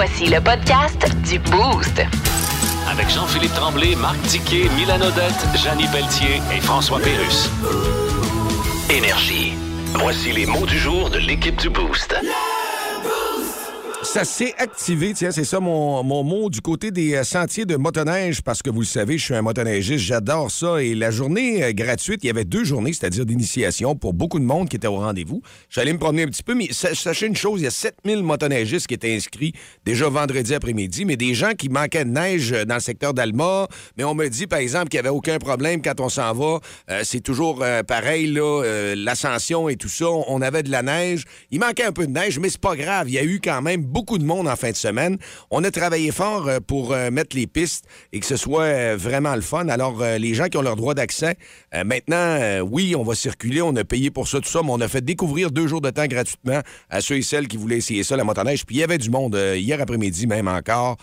Voici le podcast du Boost. Avec Jean-Philippe Tremblay, Marc Tiquet, Milan Odette, Janine Pelletier et François Pérus. Énergie. Voici les mots du jour de l'équipe du Boost. Ça s'est activé, tiens, c'est ça mon, mon mot du côté des euh, sentiers de motoneige, parce que vous le savez, je suis un motoneigiste, j'adore ça. Et la journée euh, gratuite, il y avait deux journées, c'est-à-dire d'initiation pour beaucoup de monde qui était au rendez-vous. J'allais me promener un petit peu, mais sa- sachez une chose, il y a 7000 motoneigistes qui étaient inscrits déjà vendredi après-midi, mais des gens qui manquaient de neige euh, dans le secteur d'Alma. Mais on me dit, par exemple, qu'il n'y avait aucun problème quand on s'en va. C'est toujours pareil, là, l'ascension et tout ça. On avait de la neige. Il manquait un peu de neige, mais c'est pas grave. Il y a eu quand même beaucoup de monde en fin de semaine. On a travaillé fort euh, pour euh, mettre les pistes et que ce soit euh, vraiment le fun. Alors, les gens qui ont leur droit d'accès, maintenant, oui, on va circuler, on a payé pour ça, tout ça, mais on a fait découvrir deux jours de temps gratuitement à ceux et celles qui voulaient essayer ça, la motoneige. Puis il y avait du monde hier après-midi, même encore.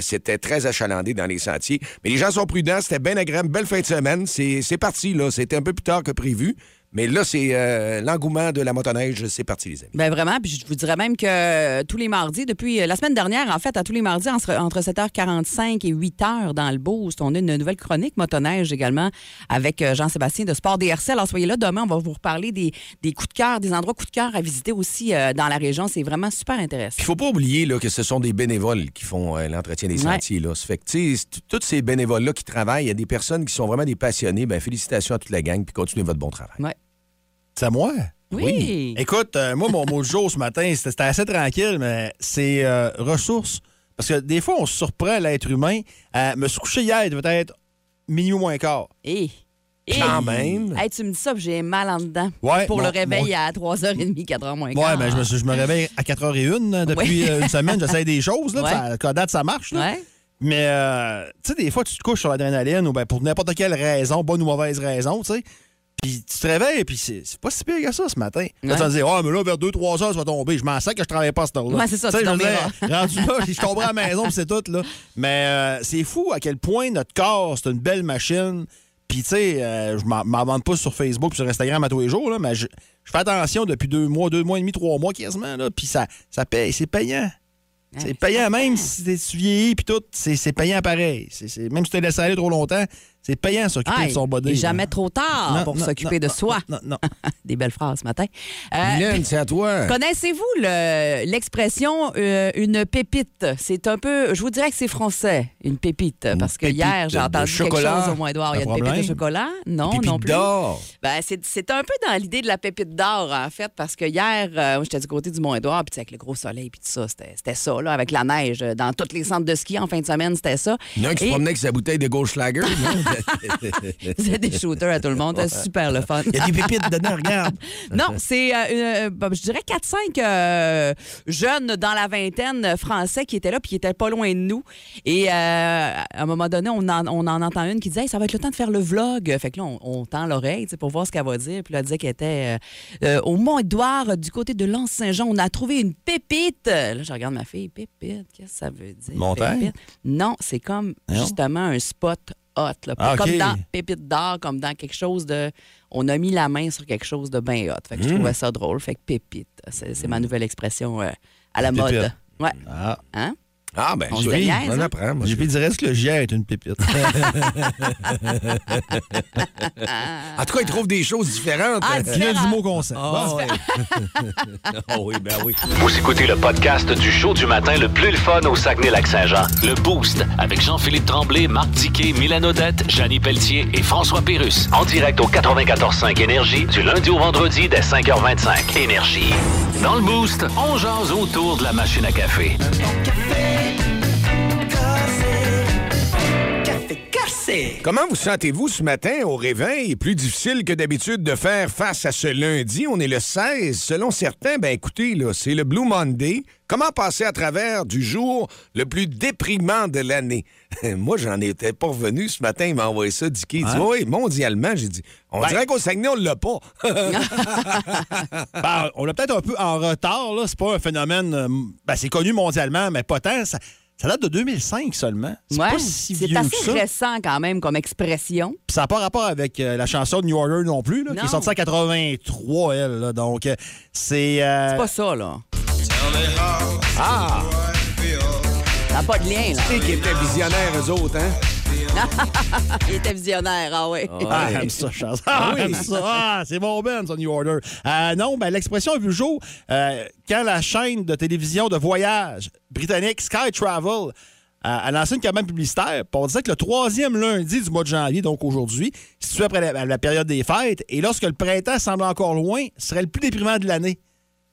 C'était très achalandé dans les sentiers. Mais les gens sont prudents, c'était bien agréable, belle fin de semaine. C'est parti, là. C'était un peu plus tard que prévu. Mais là, c'est euh, l'engouement de la motoneige, c'est parti, les amis. Ben vraiment, puis je vous dirais même que euh, tous les mardis, depuis euh, la semaine dernière, en fait, à tous les mardis, entre, entre 7h45 et 8h dans le Boost, on a une nouvelle chronique motoneige également avec Jean-Sébastien de Sport DRC. Alors soyez là demain, on va vous reparler des, des coups de cœur, des endroits coups de cœur à visiter aussi dans la région. C'est vraiment super intéressant. Il faut pas oublier là, que ce sont des bénévoles qui font l'entretien des Ouais. sentiers. Là. Ça fait que, tous ces bénévoles-là qui travaillent, il y a des personnes qui sont vraiment des passionnés. Ben, félicitations à toute la gang, puis continuez votre bon travail. Ouais. C'est à moi? Oui. Écoute, euh, moi, mon mot du jour ce matin, c'était assez tranquille, mais c'est euh, ressources. Parce que des fois, on se surprend, l'être humain, à me se coucher hier, il devait être minuit moins quart. Et, Quand même. Hey, tu me dis ça, j'ai mal en dedans. Ouais, Pour mon- le réveil mon- à 3h30, 4h moins Ouais, quart. mais je me, je me réveille à 4h01 depuis Ouais. euh, une semaine, j'essaie des choses. Là, Ouais. ça, à date, ça marche. là. Ouais. Mais, euh, tu sais, des fois, tu te couches sur l'adrénaline ou ben, pour n'importe quelle raison, bonne ou mauvaise raison, tu sais. Puis tu te réveilles, puis c'est pas si pire que ça ce matin. Là, Ouais. tu vas te dire, ah, mais là, vers 2-3 heures, ça va tomber. Je m'en sers que je travaille pas à cette heure-là. Ouais, c'est ça, Tu je dire, rendu là, je tomberai à la maison, puis c'est tout, là. Mais euh, c'est fou à quel point notre corps, c'est une belle machine. Puis, tu sais, euh, je m'en vante pas sur Facebook sur Instagram à tous les jours, là, mais je, je fais attention depuis deux mois, deux mois et demi, trois mois quasiment, là. Puis ça, ça paye, c'est payant. C'est payant même si tu vieillis puis tout, c'est payant pareil. Même si tu te laisses aller trop longtemps, c'est payant de s'occuper de son body. jamais trop tard Non, pour non, s'occuper non, de soi. Non, non. Des belles phrases ce matin. Euh, c'est à toi. Connaissez-vous le- l'expression euh, une pépite? C'est un peu, je vous dirais que c'est français, une pépite. parce que pépite hier, j'ai entendu quelque chose au moins d'or. Il y a Un une pépite problème? de chocolat? Non, Pépite non plus. d'or. Ben, c'est c'est un peu dans l'idée de la pépite d'or, en fait, parce que hier, euh, j'étais du côté du Mont-Édouard, puis avec le gros soleil, puis tout ça, c'était c'était ça, là, avec la neige. euh, Dans tous les centres de ski en fin de semaine, c'était ça. Il y en a un qui se promenait avec sa bouteille de Goldschlager. non? C'était des shooters à tout le monde. C'était super le fun. Il y a des pépites dedans, regarde. Non, c'est, euh, euh, je dirais 4-5 euh, jeunes dans la vingtaine français qui étaient là, puis qui étaient pas loin de nous. Et à un moment donné, on en, on en entend une qui disait Hey, ça va être le temps de faire le vlog. Fait que là, on, on tend l'oreille pour voir ce qu'elle va dire. Puis là, elle disait qu'elle était au Mont-Édouard, du côté de l'Anse-Saint-Jean. On a trouvé une pépite. Là, je regarde ma fille. Pépite, qu'est-ce que ça veut dire? Montagne? Pépite? Non, c'est comme Non. justement un spot hot. là. Ah, Comme dans Pépite d'or, comme dans quelque chose de. On a mis la main sur quelque chose de bien hot. Fait que je trouvais ça drôle. Fait que pépite. C'est ma nouvelle expression euh, à la Pépite. mode. Ouais. Ah. Hein? Ah, ben, On déniaise, On hein? apprend. moi, J'ai je- pu dire est-ce que le gier est une pépite? En tout cas, il trouve des choses différentes. Ah, Il y a du mot. Ah, ouais. oh oui, ben oui. Vous écoutez le podcast du show du matin le plus le fun au Saguenay-Lac-Saint-Jean. Le Boost avec Jean-Philippe Tremblay, Marc Tiquet, Milan Odette, Janine Pelletier et François Pérus. En direct au 94.5 Énergie du lundi au vendredi dès 5h25. Énergie. Dans le Boost, on jase autour de la machine à café. Café Comment vous sentez-vous ce matin au réveil? Plus difficile que d'habitude de faire face à ce lundi. On est le 16. Selon certains, ben écoutez, là, c'est le Blue Monday. Comment passer à travers du jour le plus déprimant de l'année? Moi, j'en étais pas revenu ce matin. Il m'a envoyé ça, Dicky. Il dit, oui, mondialement, j'ai dit, on dirait qu'au Saguenay, on l'a pas. Ben, on l'a peut-être un peu en retard, là. C'est pas un phénomène. euh, ben, c'est connu mondialement, mais pas tant. Ça, ça date de 2005 seulement. C'est Ouais. pas si C'est vieux que assez ça. récent quand même comme expression. Puis ça n'a pas rapport avec euh, la chanson de New Order non plus, là, qui est sortie en 83, elle. là. Donc, euh, c'est. euh, C'est pas ça, là. Ah! Ça n'a pas de lien, là. Et qui étaient visionnaires, eux autres, hein? Il était visionnaire, ah oui. Ah, Ouais. j'aime ça, Charles. Ah, j'aime ça. Ah, c'est mon Ben, ça, New Order. Euh, non, ben, l'expression a vu le jour euh, quand la chaîne de télévision de voyage britannique Sky Travel euh, a lancé une campagne publicitaire. Puis on disait que le troisième lundi du mois de janvier, donc aujourd'hui, situé après la, la période des fêtes, et lorsque le printemps semble encore loin, serait le plus déprimant de l'année.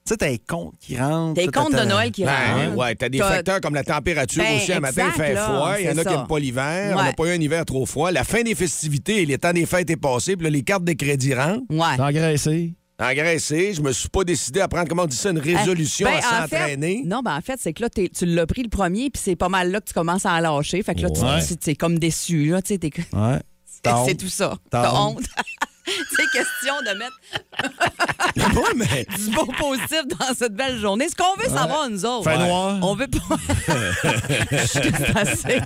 Tu sais, t'as les comptes qui rentrent. Des comptes de Noël qui Ben, rentrent. ouais, t'as des T'as- facteurs comme la température Ben, aussi. Un matin, il fait là, froid. Il y en a qui n'aiment pas l'hiver. On n'a pas eu un hiver trop froid. La fin des festivités, le temps des fêtes est passé. Puis là, les cartes de crédit rentrent. Ouais. T'as engraissé. Engraissé, je me suis pas décidé à prendre, comment on dit ça, une résolution Ben, à en fait, s'entraîner. non, ben en fait, c'est que là, tu l'as pris le premier, puis c'est pas mal là que tu commences à lâcher. Fait que là, tu- Ouais. tu tu es comme déçu. Là, t'es- Ouais. T'as c'est honte. tout ça. T'as T'as honte. honte. c'est question de mettre Ouais, mais du beau positif dans cette belle journée. Ce qu'on veut savoir, nous autres. Fait noir. On veut pas. Je suis assez.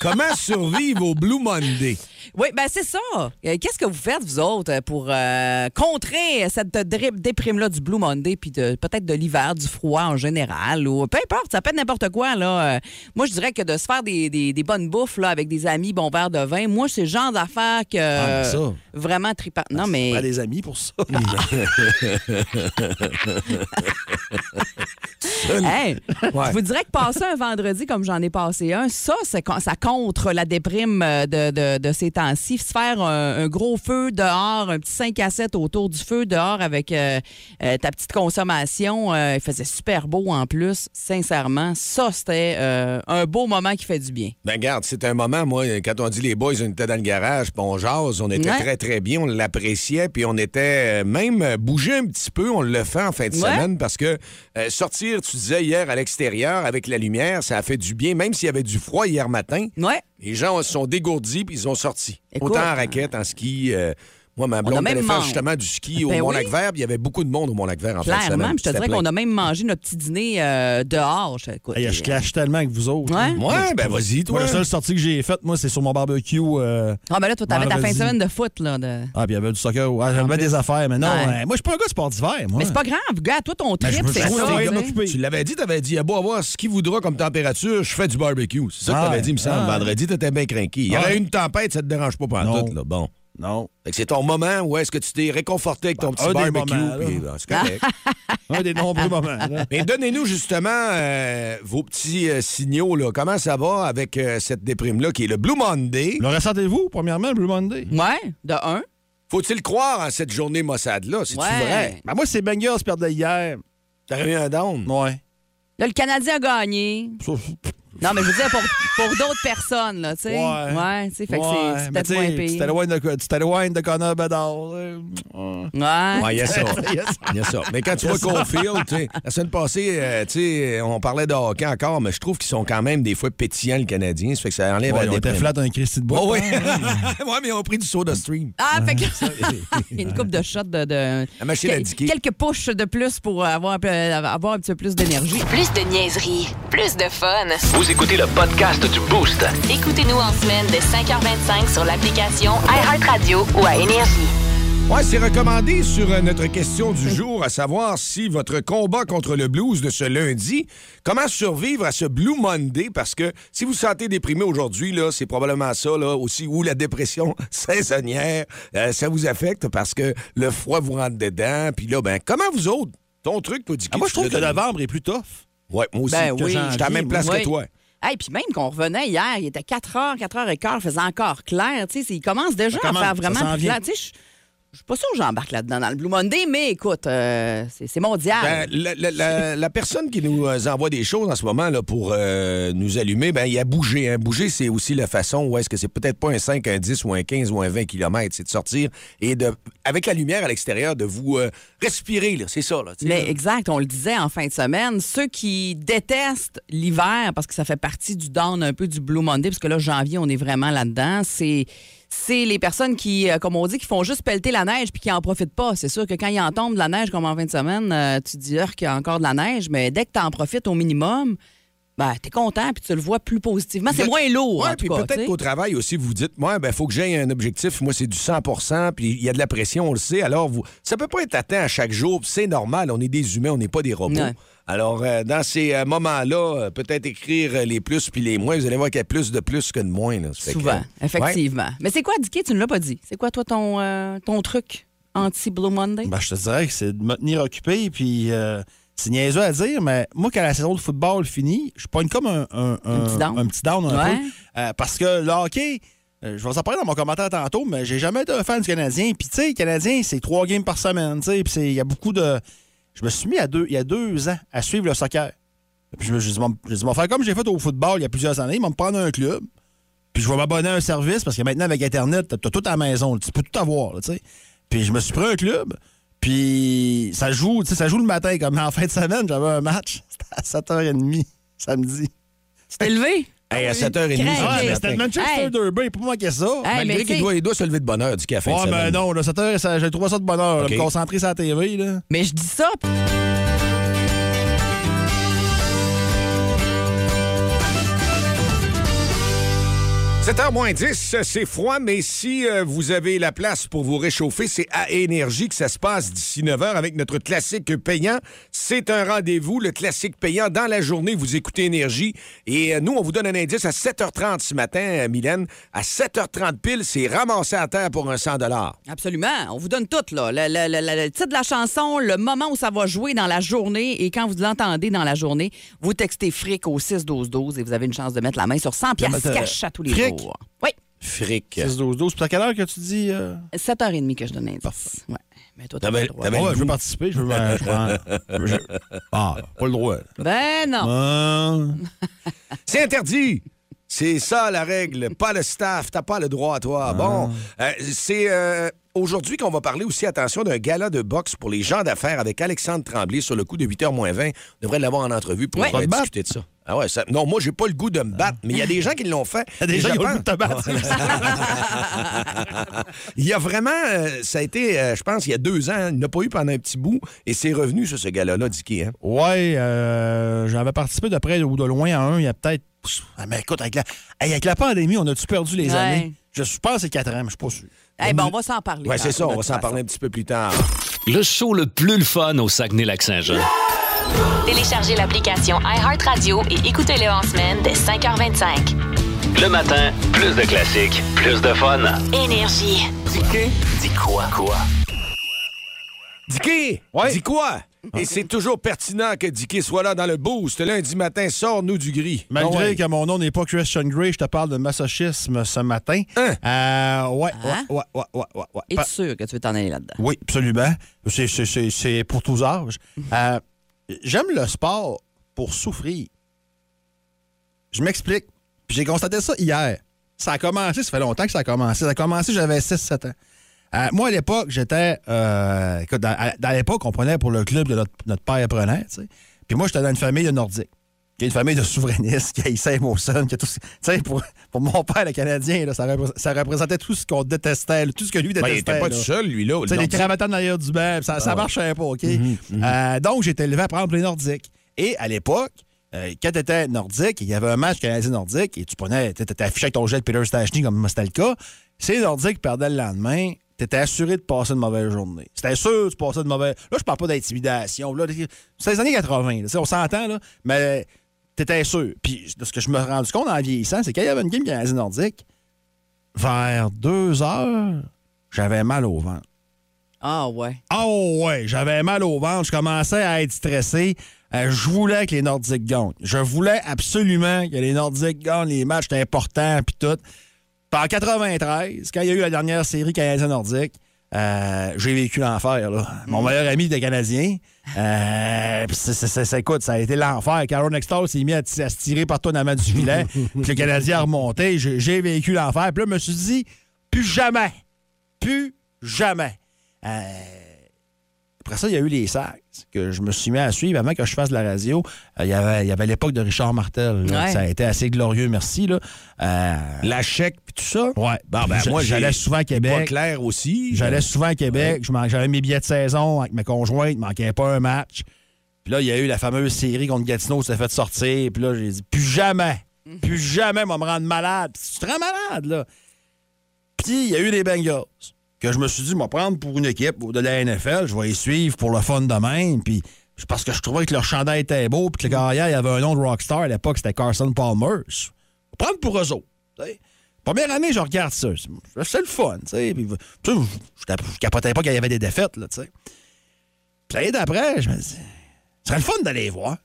comment survivre au Blue Monday? Oui, ben c'est ça. Euh, Qu'est-ce que vous faites, vous autres, pour euh, contrer cette déprime-là du Blue Monday, puis de- peut-être de l'hiver, du froid en général, ou peu importe, ça peut être n'importe quoi. Là. Euh, moi, je dirais que de se faire des, des- des bonnes bouffes là, avec des amis, bon verre de vin, moi, c'est le genre d'affaires que Ah, ça. vraiment trippant. Non, Pas mais des amis pour ça. Hey, Ouais. je vous dirais que passer un vendredi comme j'en ai passé un, ça, ça contre la déprime euh, de, de- de ces temps-ci. Se faire un, un gros feu dehors, un petit 5 à 7 autour du feu dehors avec euh, euh, ta petite consommation, euh, il faisait super beau en plus. Sincèrement, ça, c'était un beau moment qui fait du bien. Ben regarde, c'est un moment, moi, quand on dit les boys, on était dans le garage, puis on jase, on était Ouais. très, très bien, on l'appréciait, puis on était même bougé un petit peu, on le fait en fin de Ouais. semaine, parce que sortir, tu disais hier, à l'extérieur, avec la lumière, ça a fait du bien, même s'il y avait du froid hier matin. Ouais. Les gens se sont dégourdis, puis ils ont sorti. Écoute, Autant en raquette, en ski. euh, moi, ma a blonde même allait faire justement du ski au Ben oui. Mont-Lac-Vert, puis il y avait beaucoup de monde au Mont-Lac-Vert en fin de Clairement, semaine. puis je te dirais qu'on a même mangé notre petit dîner euh, dehors. Je- écoute, Hey, je clash tellement avec vous autres. Ouais? là. Ouais, ben vas-y, toi. Moi, la seule sortie que j'ai faite, moi, c'est sur mon barbecue. euh, Ah, ben là, toi, t'avais ta fin de semaine de foot, là. de- Ah, puis il y avait du soccer. Ah, J'avais des affaires, mais non. Ouais. euh, moi, je suis pas un gars de sport d'hiver, moi. Mais c'est pas grave, gars, toi, ton Ben, trip, c'est ça. tu l'avais dit, t'avais dit, il y a beau avoir ce qui voudra comme température, je fais du barbecue. C'est ça que Ah, t'avais dit, il me semble. ah. Vendredi, t'étais bien craqué. Il y aurait une tempête, ça te dérange pas pendant tout, là. Bon. Non. Fait que c'est ton moment où est-ce que tu t'es réconforté avec ton petit un des barbecue. moments, là. puis, ben, c'est correct. Un des nombreux moments. là. Mais donnez-nous justement euh, vos petits euh, signaux. Là. Comment ça va avec euh, cette déprime-là qui est le Blue Monday? Le ressentez-vous, premièrement, le Blue Monday? Ouais, de un. Faut-il croire en cette journée Mossad-là? C'est-tu Ouais. vrai? Ben, moi, c'est Bengals qui perdaient hier. T'as eu un down? Ouais. Là, le Canadien a gagné. Non, mais je veux dire, pour, pour d'autres personnes, là, tu sais. Ouais. Ouais, tu sais, fait que c'est- c'est peut-être tu moins sais, tu pire. t'éloignes de, tu t'éloignes de Connor Bedard. euh, ouais. Ouais. Ouais, il y a ça. Il y a ça. Il y a ça. Mais quand tu vois Caulfield, tu sais, la semaine passée, euh, tu sais, on parlait de hockey encore, mais je trouve qu'ils sont quand même des fois pétillants, le Canadien. Ça fait que ça enlève Ouais, la on était déprime. flat un Christy de bois. Oh, oui. ouais, mais ils ont pris du soda stream. Ah, fait que. Il y a une coupe de shots de. de... La machine à Quel- diquer. Quelques pushs de plus pour avoir un, peu, avoir un petit peu plus d'énergie. Plus de niaiserie, plus de fun. Vous écoutez le podcast du Boost. Écoutez-nous en semaine de 5h25 sur l'application iHeartRadio ou à Énergie. Ouais, c'est recommandé sur euh, notre question du jour, à savoir si votre combat contre le blues de ce lundi, comment survivre à ce Blue Monday, parce que si vous vous sentez déprimé aujourd'hui, là, c'est probablement ça, là, aussi, ou la dépression saisonnière, euh, ça vous affecte parce que le froid vous rentre dedans, puis là, ben, comment vous autres? Ton truc, toi, Dicky, Ah, moi, je trouve que novembre est plus tough. Ouais, moi aussi. Ben oui. J'étais à la même place Oui. que toi. Hey, puis même qu'on revenait hier, il était 4 h, 4 h 15, il faisait encore clair. Tu sais, il commence déjà Ça commence, à faire vraiment ça plus clair. Tu sais, je- suis pas sûre que j'embarque là-dedans dans le Blue Monday, mais écoute, euh, c'est mondial. Ben, la, la- la- la personne qui nous euh, envoie des choses en ce moment là, pour euh, nous allumer, ben, il a bougé. Hein. Bouger, c'est aussi la façon où est-ce que c'est peut-être pas un 5, un 10 ou un 15 ou un 20 km, c'est de sortir et de, avec la lumière à l'extérieur, de vous euh, respirer. C'est ça. Là, Mais exact, on le disait en fin de semaine, ceux qui détestent l'hiver parce que ça fait partie du down un peu du Blue Monday, parce que là, janvier, on est vraiment là-dedans, c'est c'est les personnes qui, euh, comme on dit, qui font juste pelleter la neige puis qui en profitent pas. C'est sûr que quand il en tombe de la neige comme en fin de semaine, euh, tu te dis qu'il y a encore de la neige, mais dès que tu en profites au minimum, ben, tu es content puis tu le vois plus positivement. C'est moins lourd, Ouais, en tout puis peut-être qu'au travail aussi, vous dites, moi, ben, faut que j'aie un objectif. Moi, c'est du 100% puis il y a de la pression, on le sait. Alors, vous, ça peut pas être atteint à chaque jour. puis C'est normal. On est des humains, on n'est pas des robots. Ouais. Alors, euh, dans ces euh, moments-là, euh, peut-être écrire les plus puis les moins. Vous allez voir qu'il y a plus de plus que de moins. là. Que, Souvent, euh, effectivement. Mais c'est quoi, Dicky? Tu ne l'as pas dit? C'est quoi, toi, ton, euh, ton truc anti-Blue Monday? Ben, je te dirais que c'est de me tenir occupé, puis euh, c'est niaiseux à dire, mais moi, quand la saison de football finit, je pogne comme un, un, petit down. un petit down un Ouais. peu. Euh, parce que le hockey, euh, je vais vous en parler dans mon commentaire tantôt, mais j'ai jamais été un fan du Canadien. Puis, tu sais, le Canadien, c'est trois games par semaine, tu sais, puis c'est- il y a beaucoup de... Je me suis mis à deux, il y a deux ans à suivre le soccer. Puis je me suis dit, faire comme j'ai fait au football il y a plusieurs années, ils vont me prendre un club. Puis je vais m'abonner à un service parce que maintenant, avec Internet, t'as tout à la maison. Tu peux tout avoir, tu. Puis je me suis pris un club. Puis ça joue, tu sais, ça joue le matin. Comme en fin de semaine, j'avais un match. C'était à 7h30, samedi. T'es levé? Hey, à 7h30, Craig. c'est Ah, c'était le Manchester Hey. Derby, peut pas manquer ça. Hey, Malgré qu'il doit, il doit se lever de bonheur du café. Ouais, ben non, là, 7h, ça- j'ai trouvé ça de bonheur. là, OK. me concentrer sur la TV, là. Mais je dis ça. 7h moins 10, c'est froid, mais si euh, vous avez la place pour vous réchauffer, c'est à Énergie que ça se passe d'ici 9h avec notre classique payant. C'est un rendez-vous, le classique payant. Dans la journée, vous écoutez Énergie. Et euh, nous, on vous donne un indice à 7h30 ce matin, euh, Mylène. À 7h30 pile, c'est ramassé à terre pour un 100 Absolument. On vous donne tout, là. Le, le- le- le titre de la chanson, le moment où ça va jouer dans la journée. Et quand vous l'entendez dans la journée, vous textez fric au 6-12-12 et vous avez une chance de mettre la main sur 100 piastres cash à tous les fric? jours. Oui. Fric. 6-12-12. Puis à quelle heure que tu dis. euh? 7h30 que je donne l'indice. Ouais. Mais toi, t'as T'avais- pas le droit. Ah ouais, je veux participer. Je veux. euh, je prends- je- Ah, pas le droit. Ben non. Ah. C'est interdit. C'est ça la règle. Pas le staff, t'as pas le droit à toi. Bon, euh, c'est euh, aujourd'hui qu'on va parler aussi, attention, d'un gala de boxe pour les gens d'affaires avec Alexandre Tremblay sur le coup de 8h moins 20. On devrait l'avoir en entrevue pour Ouais. euh, discuter de ça. Ah ouais, ça- non, moi, j'ai pas le goût de me battre, mais il y a des gens qui l'ont fait. Il y a des gens qui ont le pense- goût de te battre. il y a vraiment, euh, ça a été, euh, je pense, il y a deux ans, il n'a pas eu pendant un petit bout, et c'est revenu sur ce gala-là, Dicky. Hein? Ouais, euh, j'avais participé de près ou de loin à un, il y a peut-être. Ah, mais écoute, avec la, hey, avec la pandémie, on a-tu perdu les Ouais. années? Je suis pas c'est 4 ans, mais je suis pas sûr. Eh ben, on va s'en parler. Ouais, c'est ça, on va s'en parler un petit peu plus tard. Le show le plus le fun au Saguenay-Lac-Saint-Jean. Téléchargez l'application iHeartRadio et écoutez-le en semaine dès 5h25. Le matin, plus de classiques, plus de fun. Énergie. Dis dis quoi? Quoi? Dicky, Ouais. dis quoi? Et c'est toujours pertinent que Dicky soit là dans le boost. Lundi matin, sors-nous du gris. Malgré Ah ouais. que mon nom n'est pas Christian Grey, je te parle de masochisme ce matin. Hein? Euh, ouais, Hein? ouais, ouais, ouais, ouais, ouais. Es-tu Pa- sûr que tu veux t'en aller là-dedans? Oui, absolument. C'est- c'est- C'est c'est pour tous âges. Euh, J'aime le sport pour souffrir. Je m'explique. Puis j'ai constaté ça hier. Ça a commencé, ça fait longtemps que ça a commencé. Ça a commencé, j'avais 6-7 ans. Euh, moi, à l'époque, j'étais. euh, à- l'époque, on prenait pour le club de notre, père prenait. Puis moi, j'étais dans une famille de Nordiques. Qui est une famille de souverainistes, qui haïssait Molson, qui a tout. ce- Tu sais, pour, pour mon père, le Canadien, là, ça, repré- ça représentait tout ce qu'on détestait, là, tout ce que lui Ben, détestait. il était pas tout seul, lui, là. Tu sais, les en arrière du banc, ça, ça Ah ouais. marchait pas, OK? Mhm, Euh, donc, j'étais élevé à prendre les Nordiques. Et à l'époque, euh, quand tu étais nordique, il y avait un match canadien-nordique et tu prenais, tu étais affiché avec ton jet de Peter Stachny comme c'était le cas. Si les Nordiques perdaient le lendemain, tu étais assuré de passer une mauvaise journée. C'était sûr de tu passais une mauvaise. Là, je parle pas d'intimidation. C'est les années 80. là, on s'entend, là. Mais t'étais sûr. Puis, de ce que je me suis rendu compte en vieillissant, c'est qu'il y avait une game canadien-nordique, vers deux heures, j'avais mal au ventre. Ah ouais. Oh ouais, j'avais mal au ventre, je commençais à être stressé. Euh, je voulais que les Nordiques gagnent. Je voulais absolument que les Nordiques gagnent les matchs, c'était important puis tout. Puis en 93, quand il y a eu la dernière série canadienne-nordique, Euh, j'ai vécu l'enfer, là. Mon meilleur ami était Canadien. Euh, c'est- c'est- c'est- c'est- écoute, ça a été l'enfer. Quand Ron Extall s'est mis à, t- à se tirer partout en avant du filet, puis le Canadien a remonté, j'ai j'ai vécu l'enfer. Puis là, je me suis dit, plus jamais, plus jamais. Euh, après ça, il y a eu les sacs que je me suis mis à suivre avant que je fasse de la radio. Euh, il, y avait, il y avait l'époque de Richard Martel. là. Ouais. Ça a été assez glorieux, merci. Là. Euh, La chèque puis tout ça? ouais. Bon, ben, moi, j'ai- j'allais souvent à Pas Québec. clair aussi. J'allais souvent à Québec. Je man- J'avais mes billets de saison avec ma conjointe. Il manquait pas un match. Puis là, il y a eu la fameuse série contre Gatineau qui s'est fait sortir. Puis là, j'ai dit, plus jamais, plus jamais, moi, me rendre malade. Puis tu te rends malade, là. Puis il y a eu les Bengals que je me suis dit, je vais prendre pour une équipe de la NFL. Je vais y suivre pour le fun de même. Puis parce que je trouvais que leur chandail était beau. Puis que le gars, il avait un nom de rockstar. À l'époque, c'était Carson Palmer. Je vais prendre pour eux autres. Première année, je regarde ça. C'est- le fun. Puis, je je capotais pas qu'il y avait des défaites, là, tu sais. Puis l'année d'après, je me dis, ce serait le fun d'aller les voir.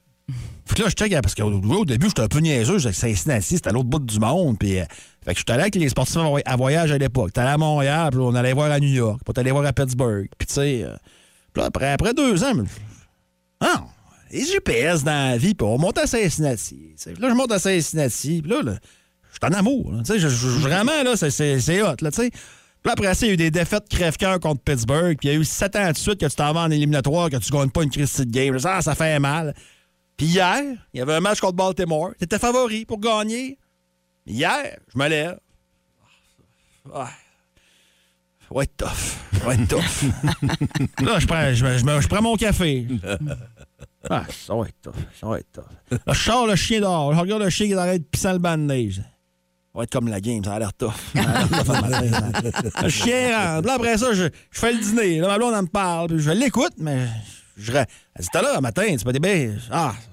Que là, je check, parce qu'au au début, j'étais un peu niaiseux. Cincinnati, c'était à l'autre bout du monde. Puis, euh, fait que j'étais allé avec les sportifs à voy- à voyage à l'époque. T'allais à Montréal, puis on allait voir à New York, puis t'allais voir à Pittsburgh. Puis, tu sais, euh, après, après deux ans, je ah, les GPS dans la vie, puis on monte à Cincinnati. tu là, je monte à Cincinnati, puis là, là je suis en amour. Tu je- je- vraiment, là, c'est- hot, là, tu sais. Puis après ça, il y a eu des défaites crève-cœur contre Pittsburgh, puis il y a eu sept ans de suite que tu t'en vas en éliminatoire, que tu gagnes pas une Christie de game. Ah, ça fait mal. Puis hier, il y avait un match contre Baltimore. T'étais favori pour gagner. Hier, je me lève. Ouais. Ouais, tough. Ouais, tough. là, je prends, je, me- je je prends mon café. Ah, ça va être tough. Ça va être tough. Là, je sors le chien dehors. Je regarde le chien qui train de pisser le banc de neige. Ça va être comme la game, ça a l'air tough. Le chien rentre. Là, après ça, je, je fais le dîner. Là, ma blonde, elle me parle. Puis je l'écoute, mais je, elle dit, tout à l'heure, matin, tu dire, ben, ah, ça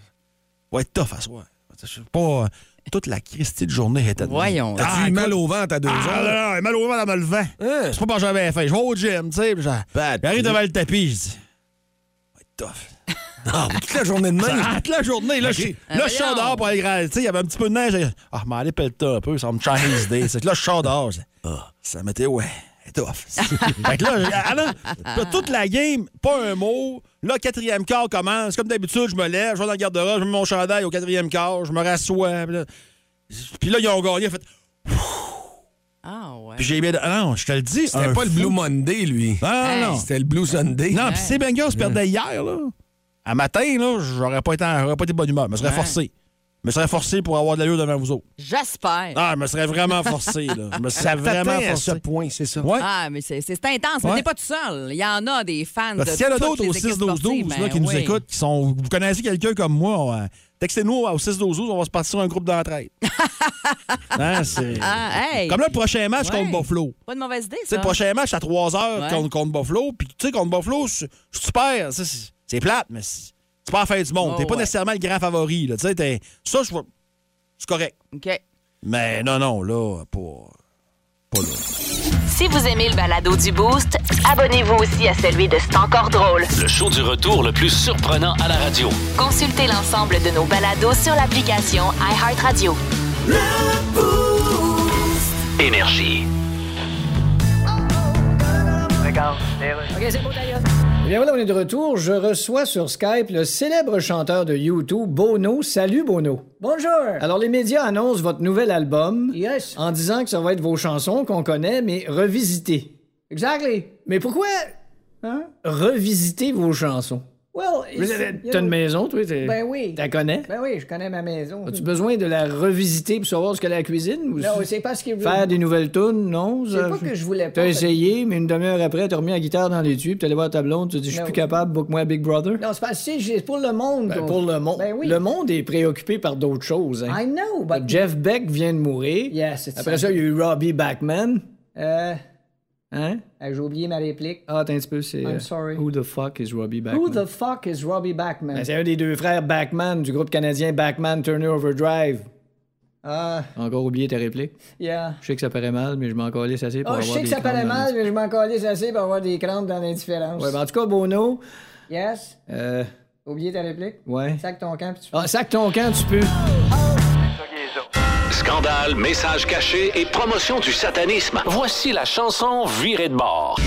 va être tough à soir. Je sais pas. Toute la Christie de journée était Voyons. T'as-tu Ah, eu mal au ventre à deux ah, heures? là, là, mal au ventre dans le vent. Hein? C'est pas parce que j'avais faim. Je vais au gym, tu sais. j'arrive devant le tapis, je dis, ça va être tough. Ah, toute la journée de même. hâte la journée. Là, Ok. je, Ah, là, je sors voyons. dehors pour aller Tu sais, il y avait un petit peu de neige. Ah, m'en allais pelleter un peu. Ça me. C'est que là, je sors dehors. Ah, ça m'était, ouais, tough. fait que là, ah, là, toute la game, pas un mot. Là, quatrième quart commence. Comme d'habitude, je me lève, je vais dans le garde-robe, je mets mon chandail au quatrième quart, je me rassois. Puis là, puis là, ils ont gagné. Fait, Ah, ouais. puis j'ai bien. Ah non, je te le dis. C'était pas le. Blue Monday, lui. Non, non, Hey. non. C'était le Blue Sunday. Non, puis les Bengals perdaient hier, là, à matin, là, j'aurais pas été, pas été de bonne humeur. Je me serais Ouais. forcé. Je me serais forcé pour avoir de l'allure devant vous autres. J'espère. Ah, je me serais vraiment forcé, là. Je me serais vraiment T'atteins à ce forcé. point, c'est ça. Ouais. Ah, mais c'est c'est intense. Mais Ouais. t'es pas tout seul. Il y en a des fans de qu'il y en a d'autres au équipes 6-12-12 sportives, là, ben qui nous écoutent, qui sont. Vous connaissez quelqu'un comme moi, euh, textez-nous au 6-12-12, on va se partir sur un groupe d'entraide. Hein, c'est- Ah, hey. Comme là, le prochain match Ouais. contre Buffalo. Pas de mauvaise idée, Tu sais, ça. le prochain match à 3 heures Ouais. contre, contre Buffalo. Puis, tu sais, contre Buffalo, super. c'est plate, mais c'est c'est pas la fin du monde. Oh, T'es pas ouais. nécessairement le grand favori. Là. Tu sais, t'es- Ça, je vois. C'est correct. OK. Mais non, non, là, pas. Pas là. Si vous aimez le balado du Boost, abonnez-vous aussi à celui de C'est encore drôle. Le show du retour le plus surprenant à la radio. Consultez l'ensemble de nos balados sur l'application iHeartRadio. Énergie. Eh bien voilà, on est de retour. Je reçois sur Skype le célèbre chanteur de YouTube, Bono. Salut Bono. Bonjour. Alors les médias annoncent votre nouvel album. Yes. En disant que ça va être vos chansons qu'on connaît, mais revisitées. Exactly. Mais pourquoi hein? revisiter vos chansons? Well, T'as une maison, toi? Ben oui. T'as connais? Ben oui, je connais ma maison. As-tu besoin de la revisiter pour savoir ce à la cuisine? Ou Non, c'est pas ce qu'il veut. Faire des nouvelles tunes, non? C'est pas que je voulais pas. T'as essayé, mais une demi-heure après, t'as remis la guitare dans les tubes, t'es allé voir ta blonde, tu dis, je suis Non. plus capable, book-moi Big Brother. Non, c'est pas si, c'est pour le monde. Ben, pour le monde. Ben oui. Le monde est préoccupé par d'autres choses. Hein. I know, but... Jeff Beck vient de mourir. Yes, it's Après ça, il y a eu Robbie Backman. Euh, Hein? euh, j'ai oublié ma réplique. Ah, attends un petit peu, c'est. I'm euh, sorry. Who the fuck is Robbie Backman? Who the fuck is Robbie Backman? Ben, c'est un des deux frères Backman du groupe canadien Backman Turner Overdrive. Ah, Encore oublié ta réplique. yeah. Je sais que ça paraît mal, mais je m'en calisse assez pour Oh, je avoir sais que des ça paraît mal, mais je m'en calisse assez pour avoir des crampes dans l'indifférence. Ouais, ben, en tout cas, Bono. Yes? Euh. Oublié ta réplique? Ouais. Sac ton camp, puis tu... Ah, sac ton camp, tu peux. Scandale, messages cachés et promotion du satanisme. Voici la chanson Virée de bord.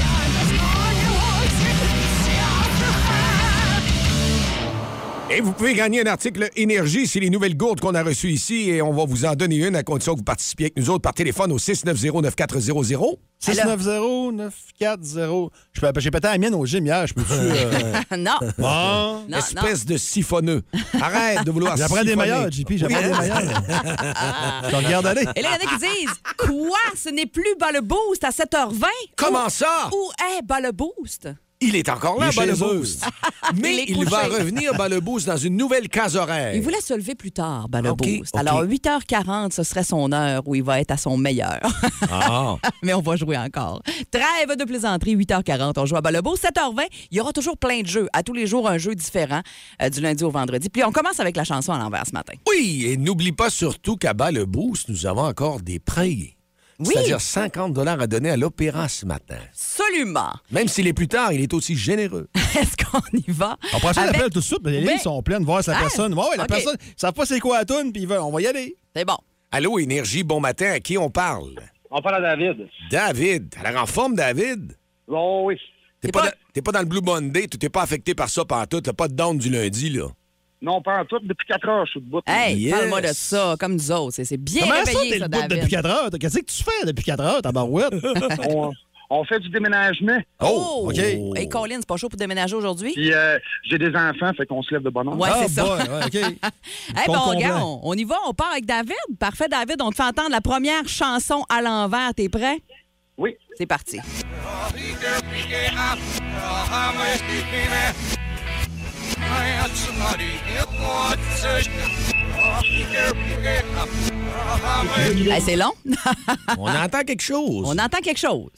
Et vous pouvez gagner un article Énergie. C'est les nouvelles gourdes qu'on a reçues ici et on va vous en donner une à condition que vous participiez avec nous autres par téléphone au 690-9400. 690-9400. Je peux- J'ai pété la mienne au gym hier. Je peux-tu. euh, non. Bon. Non, Espèce de siphonneux. Arrête de vouloir J'apprends des meilleurs, JP. J'apprends des meilleurs. Je regarde aller. Et là, il y en a qui disent Quoi? Ce n'est plus bas le boost à 7h20 Comment ça? Où est bas le boost? Il est encore là, Il est bas le chez eux. boost. Mais Il va revenir, bas le boost, dans une nouvelle case horaire. Il voulait se lever plus tard, bas le OK, boost. OK. Alors, 8h40, ce serait son heure où il va être à son meilleur. Ah. Mais on va jouer encore. Trêve de plaisanterie, 8h40, on joue à bas le boost. 7h20, il y aura toujours plein de jeux. À tous les jours, un jeu différent, euh, du lundi au vendredi. Puis on commence avec la chanson à l'envers ce matin. Oui, et n'oublie pas surtout qu'à bas le boost, nous avons encore des prêts. Oui. C'est-à-dire 50 à donner à l'opéra ce matin. Absolument. Même s'il est plus tard, il est aussi généreux. Est-ce qu'on y va? On prend ça Avec- l'appel tout de suite. mais Les lignes sont pleines. Voir si la Ah, personne. Ouais, la personne. Ils savent pas c'est quoi la toune, puis on va y aller. C'est bon. Allô, Énergie, bon matin, à qui on parle? On parle à David. David. L'air en forme, David? Oh oui. T'es pas, pas- dans- t'es pas dans le Blue Monday, tu t'es pas affecté par ça pantoute, t'as pas de down du lundi, là. Non, pas en tout. Depuis 4 heures, je suis debout. Hey, Yes. parle-moi de ça, comme nous autres. C'est- C'est bien Comment ça, réveillé, t'es ça, bout David. depuis 4 heures? Qu'est-ce que tu fais depuis 4 heures, ta barouette? on, on fait du déménagement. Oh! OK. Hey, Colin, c'est pas chaud pour déménager aujourd'hui? Puis euh, j'ai des enfants, fait qu'on se lève de bonne heure. Ouais, ah, c'est ça. boy, ouais, OK. Eh Compte bon, complet. regarde, on, on y va, on part avec David. Parfait, David, on te fait entendre la première chanson à l'envers. T'es prêt? Oui. C'est parti. Hey, c'est long. On entend quelque chose. on entend quelque chose.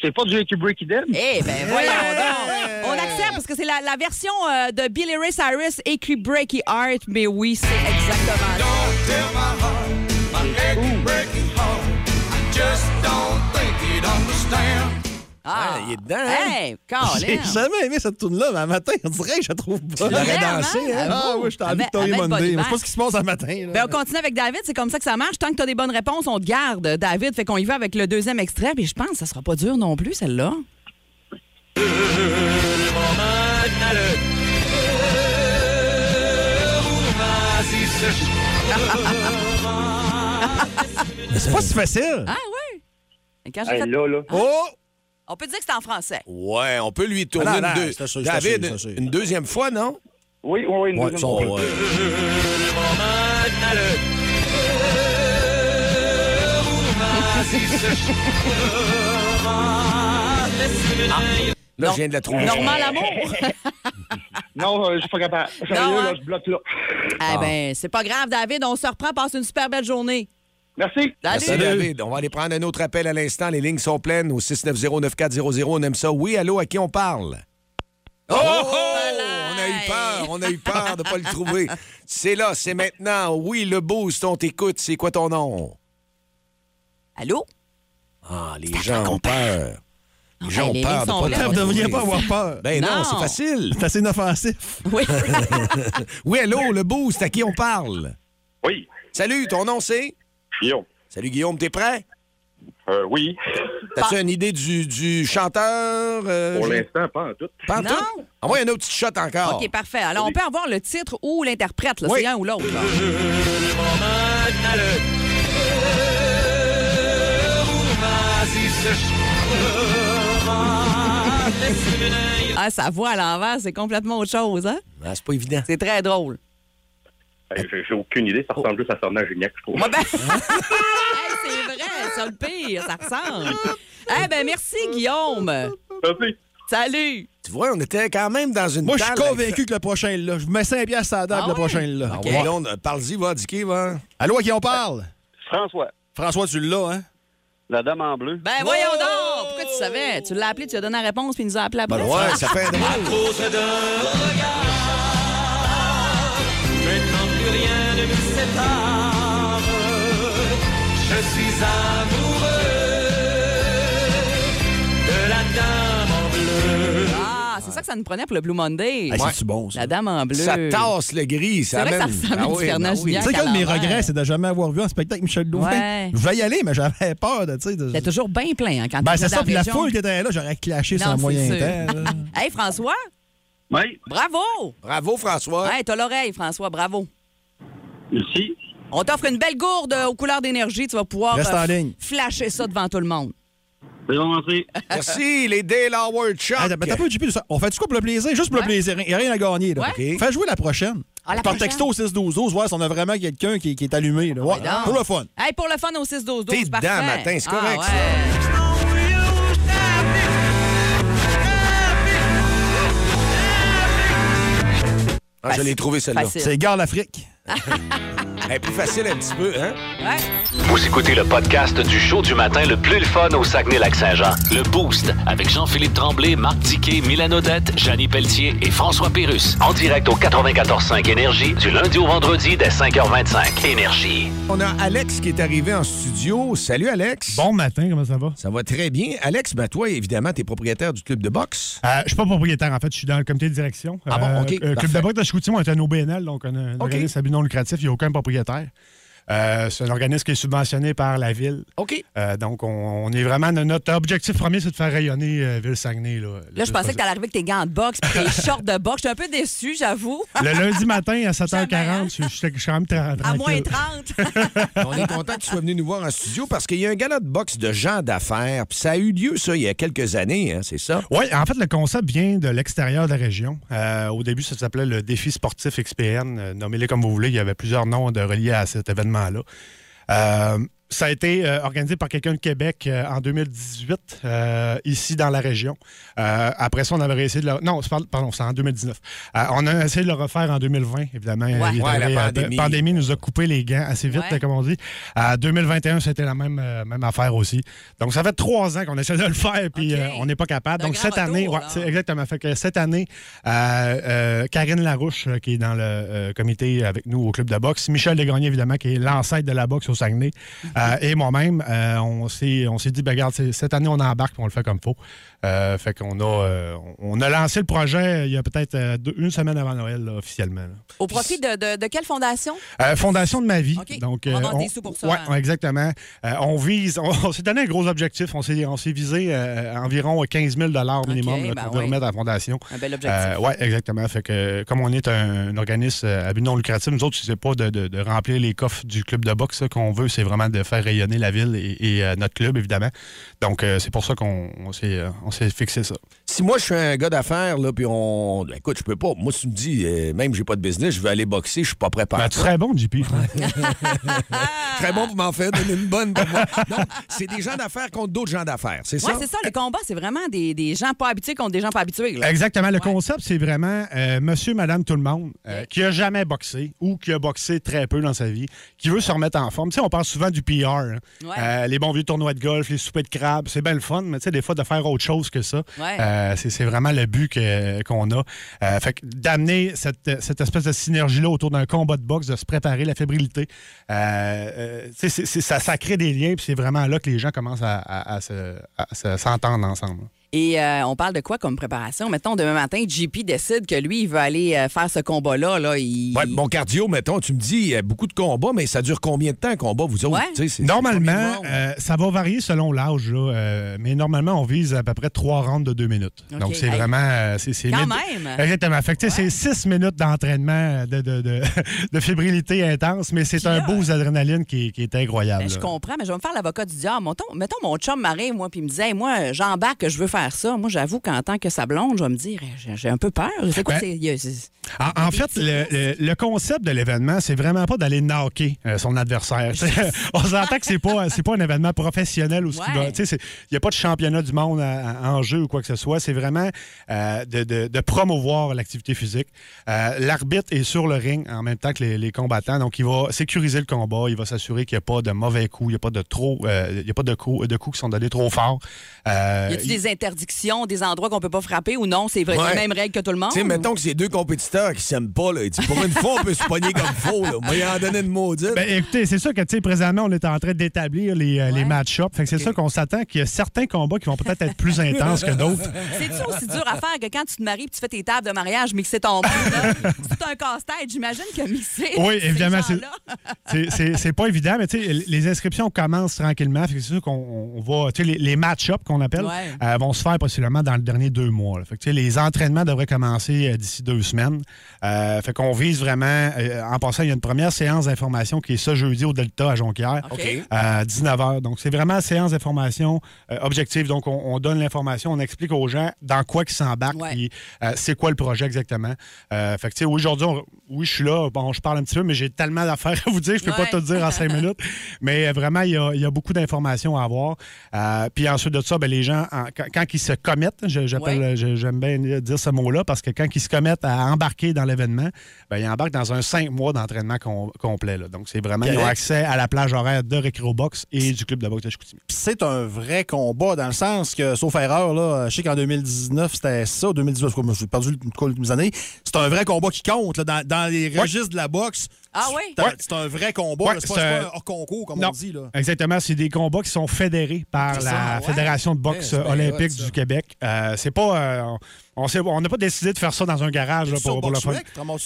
C'est pas du Breaky Breaky Dead? Eh ben voyons donc. On accepte parce que c'est la, la version euh, de Billy Ray Cyrus écrit Breaky Heart, mais oui, c'est exactement ça. Ah, Ouais, il est dedans, hein? Hey, J'ai jamais aimé cette tune-là, mais un matin, on dirait que je la trouve pas. l'aurais Vraiment? dansé, hein? Ah, oui, je suis en Elle met- Victory bonne Monday. mais humeur. C'est pas ce qui se passe un matin. là. Ben, on continue avec David, c'est comme ça que ça marche. Tant que tu as des bonnes réponses, on te garde, David. Fait qu'on y va avec le deuxième extrait, puis je pense que ça sera pas dur non plus, celle-là. Mais c'est pas si facile. Ah ouais? Et quand j'ai Hey, fait- là, là. Oh! On peut dire que c'est en français. Ouais, on peut lui tourner Ah, non, une, deux- c'est sûr, c'est David, sûr, c'est sûr. une deuxième fois, non? Oui, oui, oui. Une Ouais, deuxième son- fois. ouais. Là, Non. je viens de la trouver. Normand l'amour? Non, euh, je suis pas capable. Sérieux, hein? là, je bloque là. Eh ben, c'est pas grave, David. On se reprend. Passe une super belle journée. Merci. Merci, Salut. David. On va aller prendre un autre appel à l'instant. Les lignes sont pleines au 690-9400. On aime ça. Oui, allô, à qui on parle? Oh! oh! On a eu peur. On a eu peur de ne pas le trouver. C'est là, c'est maintenant. Oui, le boost, on t'écoute. C'est quoi ton nom? Allô? Ah, les gens ont peur. Les gens ont peur de pas. Vous devriez trouver. pas avoir peur. Ben non, Non. c'est facile. C'est assez inoffensif. Oui. Oui, allô, le boost, à qui on parle? Oui. Salut, ton nom c'est? Guillaume. Salut Guillaume, t'es prêt? Euh, oui. T'as-tu une idée du, du chanteur? euh, Pour l'instant, pas en tout. Pas en Non. tout? Envoie un autre petit shot encore. OK, parfait. Alors, on peut avoir le titre ou l'interprète. là. Oui. C'est un ou l'autre. Ah, sa voix à l'envers, c'est complètement autre chose, hein? Ah, c'est pas évident. C'est très drôle. Hey, J'ai aucune idée. Ça ressemble juste à Fernand Gignac, je trouve. Ouais, ben... Hey, c'est vrai, ça le pire, ça ressemble. Eh ben, merci, Guillaume. Merci. Salut. Tu vois, on était quand même dans une Moi, je suis convaincu que le prochain est là. Je vous mets 5 piastres à la table, Ah le prochain est là. On- Parle-y, va, Dicky, va. Allô, à qui on parle? François. François, tu l'as, hein? La dame en bleu. Ben, voyons donc. Pourquoi tu savais? Tu l'as appelé, tu lui as donné la réponse, puis il nous a appelé après. Ben ouais, ça fait un drôle. Ah, c'est ça que ça nous prenait pour le Blue Monday. Hey, C'est-tu bon, ça? La dame en bleu. Ça tasse le gris, ça C'est vrai que ça amène- ressemble à oui, Fernand ben oui. Gignac. Tu sais qu'un de mes regrets, c'est de jamais avoir vu un spectacle Michel Louvain. Ouais. Je vais y aller, mais j'avais peur de, de- C'était toujours bien plein hein, quand Ben, tu c'est ça, puis la foule qui était là, j'aurais clashé sur Non, un c'est moyen sûr. temps. Hey, François, Oui. Bravo! Bravo, François. Ouais, t'as l'oreille, François, bravo. Merci. On t'offre une belle gourde euh, aux couleurs d'énergie. Tu vas pouvoir Reste en ligne. flasher ça devant tout le monde. Merci. Merci, les Dale Howard Shock. Hey, t'as- t'as pas, JP, on fait du quoi pour le plaisir? Juste pour le plaisir. Il n'y a rien à gagner. Là. Ouais. OK? Fais jouer la prochaine. Ah, la Par prochaine? texto au 6-12-12, voir si on a vraiment quelqu'un qui, qui est allumé. Là. Ouais, pour le fun. Hey, pour le fun au 6 12 T'es 12 dedans, matin, c'est correct, ah, ça. ouais. Ah, je l'ai trouvé, celle-là. C'est Gare l'Afrique. Elle est plus facile un petit peu, hein? Ouais. Vous écoutez le podcast du show du matin le plus le fun au Saguenay-Lac-Saint-Jean. Le Boost avec Jean-Philippe Tremblay, Marc Diquet, Milan Odette, Janine Pelletier et François Pérus. En direct au 94.5 Énergie du lundi au vendredi dès 5h25. Énergie. On a Alex qui est arrivé en studio. Salut, Alex. Bon matin, comment ça va? Ça va très bien. Alex, ben toi, évidemment, tu es propriétaire du club de boxe. Euh, je suis pas propriétaire, en fait. Je suis dans le comité de direction. Ah bon, OK, Euh, club de boxe de Chicoutimi, on est un OBNL, donc on a un OK. Non lucratif. Il n'y a aucun propriétaire. Euh, c'est un organisme qui est subventionné par la ville. OK. Euh, donc, on, on est vraiment... Notre objectif premier, c'est de faire rayonner euh, Ville-Saguenay. Là, Là, je pensais que t'allais arriver avec tes gants de boxe et tes shorts de boxe. J'étais un peu déçue, j'avoue. Le lundi matin, à Jamais, hein? 7h40, je je suis quand même tra- À moins tranquille. 30. On est content que tu sois venu nous voir en studio parce qu'il y a un gala de boxe de gens d'affaires. Puis ça a eu lieu, ça, il y a quelques années, hein, c'est ça? Oui, en fait, le concept vient de l'extérieur de la région. Euh, au début, ça s'appelait le défi sportif XPN. Nommez-les comme vous voulez. Il y avait plusieurs noms de reliés à cet événement-là. Euh, ça a été euh, organisé par quelqu'un de Québec euh, en 2018, euh, ici dans la région. Après ça, on avait essayé de le... Non, pardon, c'est en 2019. Euh, on a essayé de le refaire en 2020, évidemment. Ouais. La pandémie. pandémie nous a coupé les gants assez vite, Ouais. comme on dit. En 2021, c'était la même, même affaire aussi. Donc, ça fait trois ans qu'on essaie de le faire, puis on n'est pas capable. Donc, cette année, retour, exactement. Fait que cette année, Karine Larouche, qui est dans le comité avec nous au club de boxe, Michel Desgagnés, évidemment, qui est l'ancêtre de la boxe au Saguenay, euh, et moi-même, euh, on s'est dit, ben, regarde, cette année, on embarque, puis on le fait comme faut. Euh, fait qu'on a, euh, on a lancé le projet euh, il y a peut-être une semaine avant Noël, là, officiellement. là. Au profit de, de- de quelle fondation? Euh, Fondation de ma vie. Donc, On des sous pour ça, ouais, hein. exactement. On vise, on, on s'est donné un gros objectif. On s'est, on s'est visé environ 15 000 minimum ben qu'on veut oui. remettre à la Fondation. Un bel objectif. oui, exactement. Fait que, comme on est un, un organisme à but non lucratif, nous autres, c'est pas de, remplir les coffres du club de boxe. qu'on veut, c'est vraiment de faire rayonner la ville et, et, notre club, évidemment. Donc, c'est pour ça qu'on on s'est, s'est fixé ça. Si moi, je suis un gars d'affaires, là, puis on. Écoute, je peux pas. Moi, si tu me dis, euh, même j'ai pas de business, je veux aller boxer, je suis pas préparé. Ben, tu serais bon, JP. Très bon pour m'en faire donner une bonne pour moi. Donc, c'est des gens d'affaires contre d'autres gens d'affaires, c'est Oui, ça? c'est ça. Le combat, c'est vraiment des, des gens pas habitués contre des gens pas habitués. là. Exactement. Le concept, c'est vraiment euh, monsieur, madame, tout le monde euh, qui a jamais boxé ou qui a boxé très peu dans sa vie, qui veut se remettre en forme. Tu sais, on parle souvent du PR. hein. Ouais. Euh, les bons vieux tournois de golf, les soupers de crabe, c'est bien le fun, mais tu sais, des fois, de faire autre chose que ça, Ouais. euh, c'est vraiment le but qu'on a. Euh, fait d'amener cette, cette espèce de synergie-là autour d'un combat de boxe, de se préparer, la fébrilité, euh, ça, ça crée des liens, puis c'est vraiment là que les gens commencent à, à- à se- à se- s'entendre ensemble. Et euh, on parle de quoi comme préparation? Mettons, demain matin, JP décide que lui, il veut aller euh, faire ce combat-là. Là, il... Ouais, mon cardio, mettons, tu me dis, il y a beaucoup de combats, mais ça dure combien de temps un combat, vous autres? Ouais. Normalement, euh, ça va varier selon l'âge, là, euh, mais normalement, on vise à peu près trois rounds de deux minutes. Donc, c'est Hey. vraiment... euh, c'est, Quand mid- même! Exactement. Fait que, tu sais, c'est six minutes d'entraînement de, de, de, de fébrilité intense, mais c'est un là- boost d'adrénaline qui, est- qui est incroyable. Ben, je comprends, mais je vais me faire l'avocat du diable. Mettons, mettons mon chum m'arrive, moi, puis il me disait, Hey, moi, j'embarque que je veux faire ça. Moi, j'avoue qu'en tant que sa blonde, je vais me dire, j'ai, j'ai un peu peur. Quoi? Ben, y a- En, en fait, le, concept de l'événement, c'est vraiment pas d'aller knocker euh, son adversaire. On s'entend que c'est pas, c'est pas un événement professionnel où ce qui Ouais. il n'y a pas de championnat du monde à- à- en jeu ou quoi que ce soit. C'est vraiment euh, de, de- de promouvoir l'activité physique. Euh, L'arbitre est sur le ring en même temps que les, les combattants, donc il va sécuriser le combat. Il va s'assurer qu'il n'y a pas de mauvais coups, il n'y a pas de trop, il y a pas de coups, de coups qui sont donnés trop forts. Y a-tu il- des des endroits qu'on peut pas frapper ou non? C'est vrai, Ouais. les mêmes règles que tout le monde? Tu sais, mettons que c'est deux compétiteurs qui s'aiment pas, là. Pour une fois, on peut se pogner comme faux, là. Moi, il en donner une maudite. Ben, écoutez, c'est sûr que, tu sais, présentement, on est en train d'établir les, euh, les match-ups. Fait que c'est sûr qu'on s'attend qu'il y a certains combats qui vont peut-être être plus intenses que d'autres. C'est-tu aussi dur à faire que quand tu te maries et tu fais tes tables de mariage, mixer ton bleu, là? C'est tout un casse-tête. J'imagine que mixer. Oui, ces évidemment, c'est- gens-là- C'est- C'est c'est pas évident, mais tu sais, les inscriptions commencent tranquillement. Fait que c'est sûr qu'on on va. Tu sais, les, les match-ups qu'on appelle Ouais. euh, vont se se faire possiblement dans le dernier deux mois. là. Fait que, tu sais, les entraînements devraient commencer euh, d'ici deux semaines. Euh, fait qu'on vise vraiment, euh, en passant, il y a une première séance d'information qui est ce jeudi au Delta à Jonquière, à 19h. Donc, c'est vraiment une séance d'information euh, objective. Donc, on, on donne l'information, on explique aux gens dans quoi ils s'embarquent, Ouais. puis euh, c'est quoi le projet exactement. Euh, fait que, tu sais, aujourd'hui, on- oui, je suis là, bon, je parle un petit peu, mais j'ai tellement d'affaires à vous dire, je peux pas tout dire en cinq minutes. Mais euh, vraiment, il y a, il y a beaucoup d'informations à avoir. Euh, puis ensuite de ça, ben, les gens, en- quand, quand ils se commettent, Ouais. j'aime bien dire ce mot-là, parce que quand ils se commettent à embarquer dans l'événement, ben, ils embarquent dans un cinq mois d'entraînement com- complet. là. Donc, c'est vraiment, ils ont accès à la plage horaire de Récréobox et du club de boxe de Chicoutimi. Puis c'est un vrai combat dans le sens que, sauf erreur, là, je sais qu'en 2019, c'était ça, 2018, je me suis perdu le- les années. C'est un vrai combat qui compte là, dans, dans les registres de la boxe. Ah oui? C'est un- vrai combat. Ouais, c'est pas, un- pas un concours, comme Non. on dit. Là. Exactement, c'est des combats qui sont fédérés par la ça, ouais. Fédération de boxe bien olympique du Québec. Euh, c'est pas. euh, on n'a pas décidé de faire ça dans un garage là, pour, pour le fun. Non?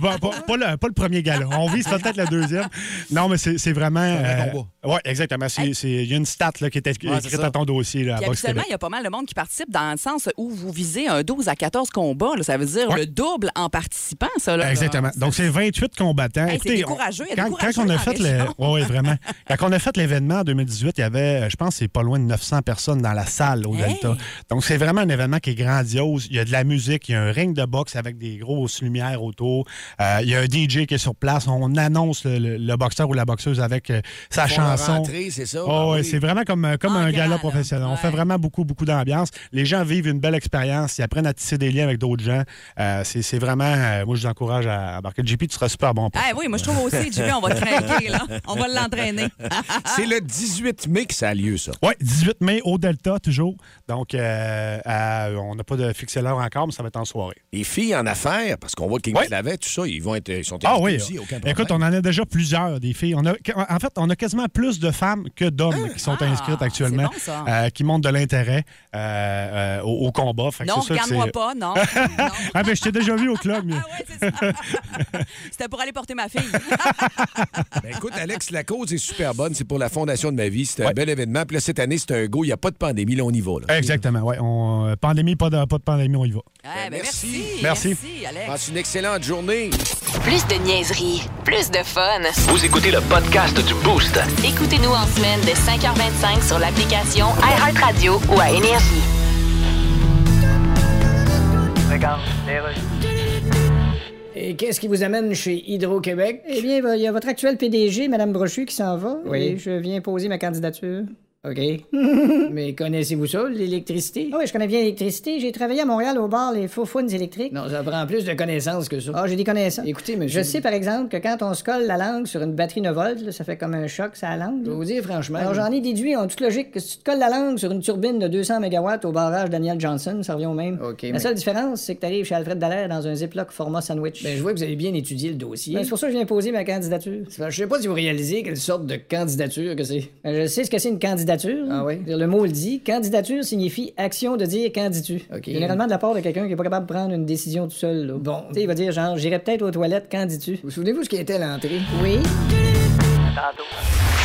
pas, pas- pas le, pas le premier gars, là. On vise peut-être le deuxième. Non, mais c'est c'est vraiment. euh, combat. ouais, exactement. C'est- c'est- Il y a une stat là, qui est écrite Ouais, à ton dossier là, à habituellement, il y a pas mal de monde qui participe dans le sens où vous visez un 12 à 14 combats. là. Ça veut dire Ouais. le double en participant, ça. Là. Exactement. Donc, c'est 28 combattants. Hey, Écoutez, on- quand, on a fait le, ouais, vraiment. Quand on a fait l'événement en 2018, il y avait, je pense, c'est pas loin de 900 personnes dans la salle au Hey! Delta. Donc c'est vraiment un événement qui est grandiose. Il y a de la musique, il y a un ring de boxe avec des grosses lumières autour. Euh, il y a un DJ qui est sur place. On annonce le, le- le boxeur ou la boxeuse avec euh, sa chanson. c'est ça? Oh, Ben ouais, oui. c'est vraiment comme, euh, comme En un gala là. professionnel. On fait vraiment beaucoup, beaucoup d'ambiance. Les gens vivent une belle expérience. Ils apprennent à tisser des liens avec d'autres gens. Euh, c'est c'est vraiment, euh, moi, je vous encourage à embarquer. JP, tu seras super bon. pour Ah oui, moi je trouve aussi, JP, on va craquer, là. On va l'entraîner. C'est le 18 mai que ça a lieu, ça. Oui, 18 mai au Delta, toujours. Donc, euh, à- on n'a pas de fixé l'heure encore, mais ça va être en soirée. Les filles en affaires, parce qu'on voit King Ouais. Clavet, tout ça, ils vont être, ils sont Ah oui. aussi, aucun problème. Écoute, on en a déjà plusieurs, des filles. On a, en fait, on a quasiment plus de femmes que d'hommes qui sont Ah, inscrites actuellement, bon, ça. euh, qui montrent de l'intérêt euh, euh, au, au combat. Fait Non, regarde-moi pas, non. non. Ah, ben, je t'ai déjà vu au club. mais- Ah ouais. C'était pour aller porter ma fille. Ben, écoute, Alex, la cause est super bonne. C'est pour la fondation de ma vie. C'est un Ouais. bel événement. Puis là, cette année, c'est un go. Il n'y a pas de pandémie. Là, on y va. Là. Exactement, oui. On, pandémie, pas de, pas de pandémie, on y va. Eh ben, merci. Merci. Merci, Alex. Passe une excellente journée. Plus de niaiserie, plus de fun. Vous écoutez le podcast du Boost. Écoutez-nous en semaine de 5h25 sur l'application iHeartRadio ou à Énergie. Et qu'est-ce qui vous amène chez Hydro-Québec? Eh bien, il y a votre actuel PDG, Mme Brochu, qui s'en va. Oui. Et je viens poser ma candidature. OK. Mais connaissez-vous ça, l'électricité? Ah oui, je connais bien l'électricité. J'ai travaillé à Montréal au bar Les Faux Founes électriques. Non, ça prend plus de connaissances que ça. Ah, j'ai des connaissances. Écoutez, monsieur. Je sais, par exemple, que quand on se colle la langue sur une batterie 9 volts, là, ça fait comme un choc sur la langue. Je vais vous dire franchement. Alors, j'en ai déduit en toute logique que si tu te colles la langue sur une turbine de 200 MW au barrage Daniel Johnson, ça revient au même. OK, La mais- seule différence, c'est que tu arrives chez Alfred Dallaire dans un Ziploc format sandwich. Ben, je vois que vous avez bien étudié le dossier. Ben, c'est pour ça que je viens poser ma candidature. Je sais pas si vous réalisez quelle sorte de candidature que c'est. Ben, je sais ce que c'est une candidature. Ah oui? Le mot le dit. Candidature signifie action de dire quand dis-tu. Généralement de la part de quelqu'un qui est pas capable de prendre une décision tout seul. là. Bon. Tu sais, il va dire genre, j'irai peut-être aux toilettes, quand dis-tu. Vous souvenez-vous ce qui était à l'entrée? Oui.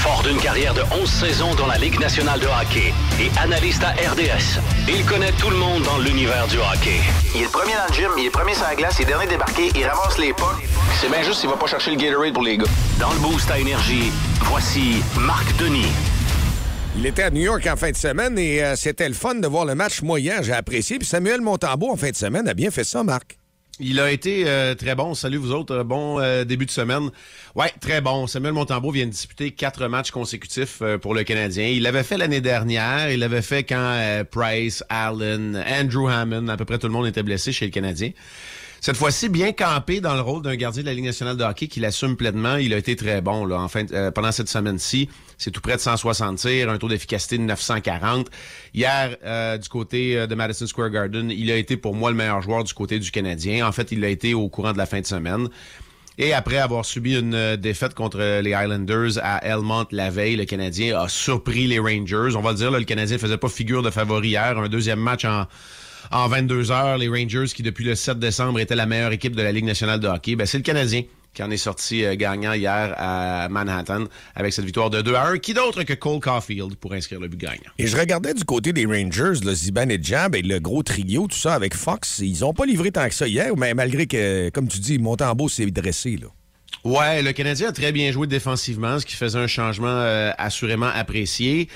Fort d'une carrière de 11 saisons dans la Ligue nationale de hockey et analyste à RDS, il connaît tout le monde dans l'univers du hockey. Il est le premier dans le gym, il est le premier sur la glace, il est le dernier débarqué, il ramasse les pas. C'est bien juste s'il va pas chercher le Gatorade pour les gars. Dans le boost à énergie, voici Marc Denis. Il était à New York en fin de semaine et euh, c'était le fun de voir le match moyen. J'ai apprécié. Puis Samuel Montambeau, en fin de semaine, a bien fait ça, Marc. Il a été euh, très bon. Salut vous autres. Bon euh, début de semaine. Ouais, très bon. Samuel Montembeau vient de disputer quatre matchs consécutifs pour le Canadien. Il l'avait fait l'année dernière. Il l'avait fait quand Price, Allen, Andrew Hammond, à peu près tout le monde était blessé chez le Canadien. Cette fois-ci, bien campé dans le rôle d'un gardien de la Ligue nationale de hockey qu'il assume pleinement. Il a été très bon pendant cette semaine-ci. C'est tout près de 160 tirs, un taux d'efficacité de 940. Hier, euh, du côté euh, de Madison Square Garden, il a été pour moi le meilleur joueur du côté du Canadien. En fait, il l'a été au courant de la fin de semaine. Et après avoir subi une euh, défaite contre les Islanders à Elmont la veille, le Canadien a surpris les Rangers. On va le dire, là, le Canadien faisait pas figure de favori hier. Un deuxième match en, en 22 heures. Les Rangers, qui depuis le 7 décembre étaient la meilleure équipe de la Ligue nationale de hockey, ben, c'est le Canadien qui en est sorti euh, gagnant hier à Manhattan avec cette victoire de 2 à 1. Qui d'autre que Cole Caulfield pour inscrire le but gagnant? Et je regardais du côté des Rangers, le Ziban et Jab et le gros trio, tout ça avec Fox. Ils ont pas livré tant que ça hier, mais malgré que, comme tu dis, Montembeau s'est dressé. Là. Ouais, le Canadien a très bien joué défensivement, ce qui faisait un changement euh, assurément apprécié.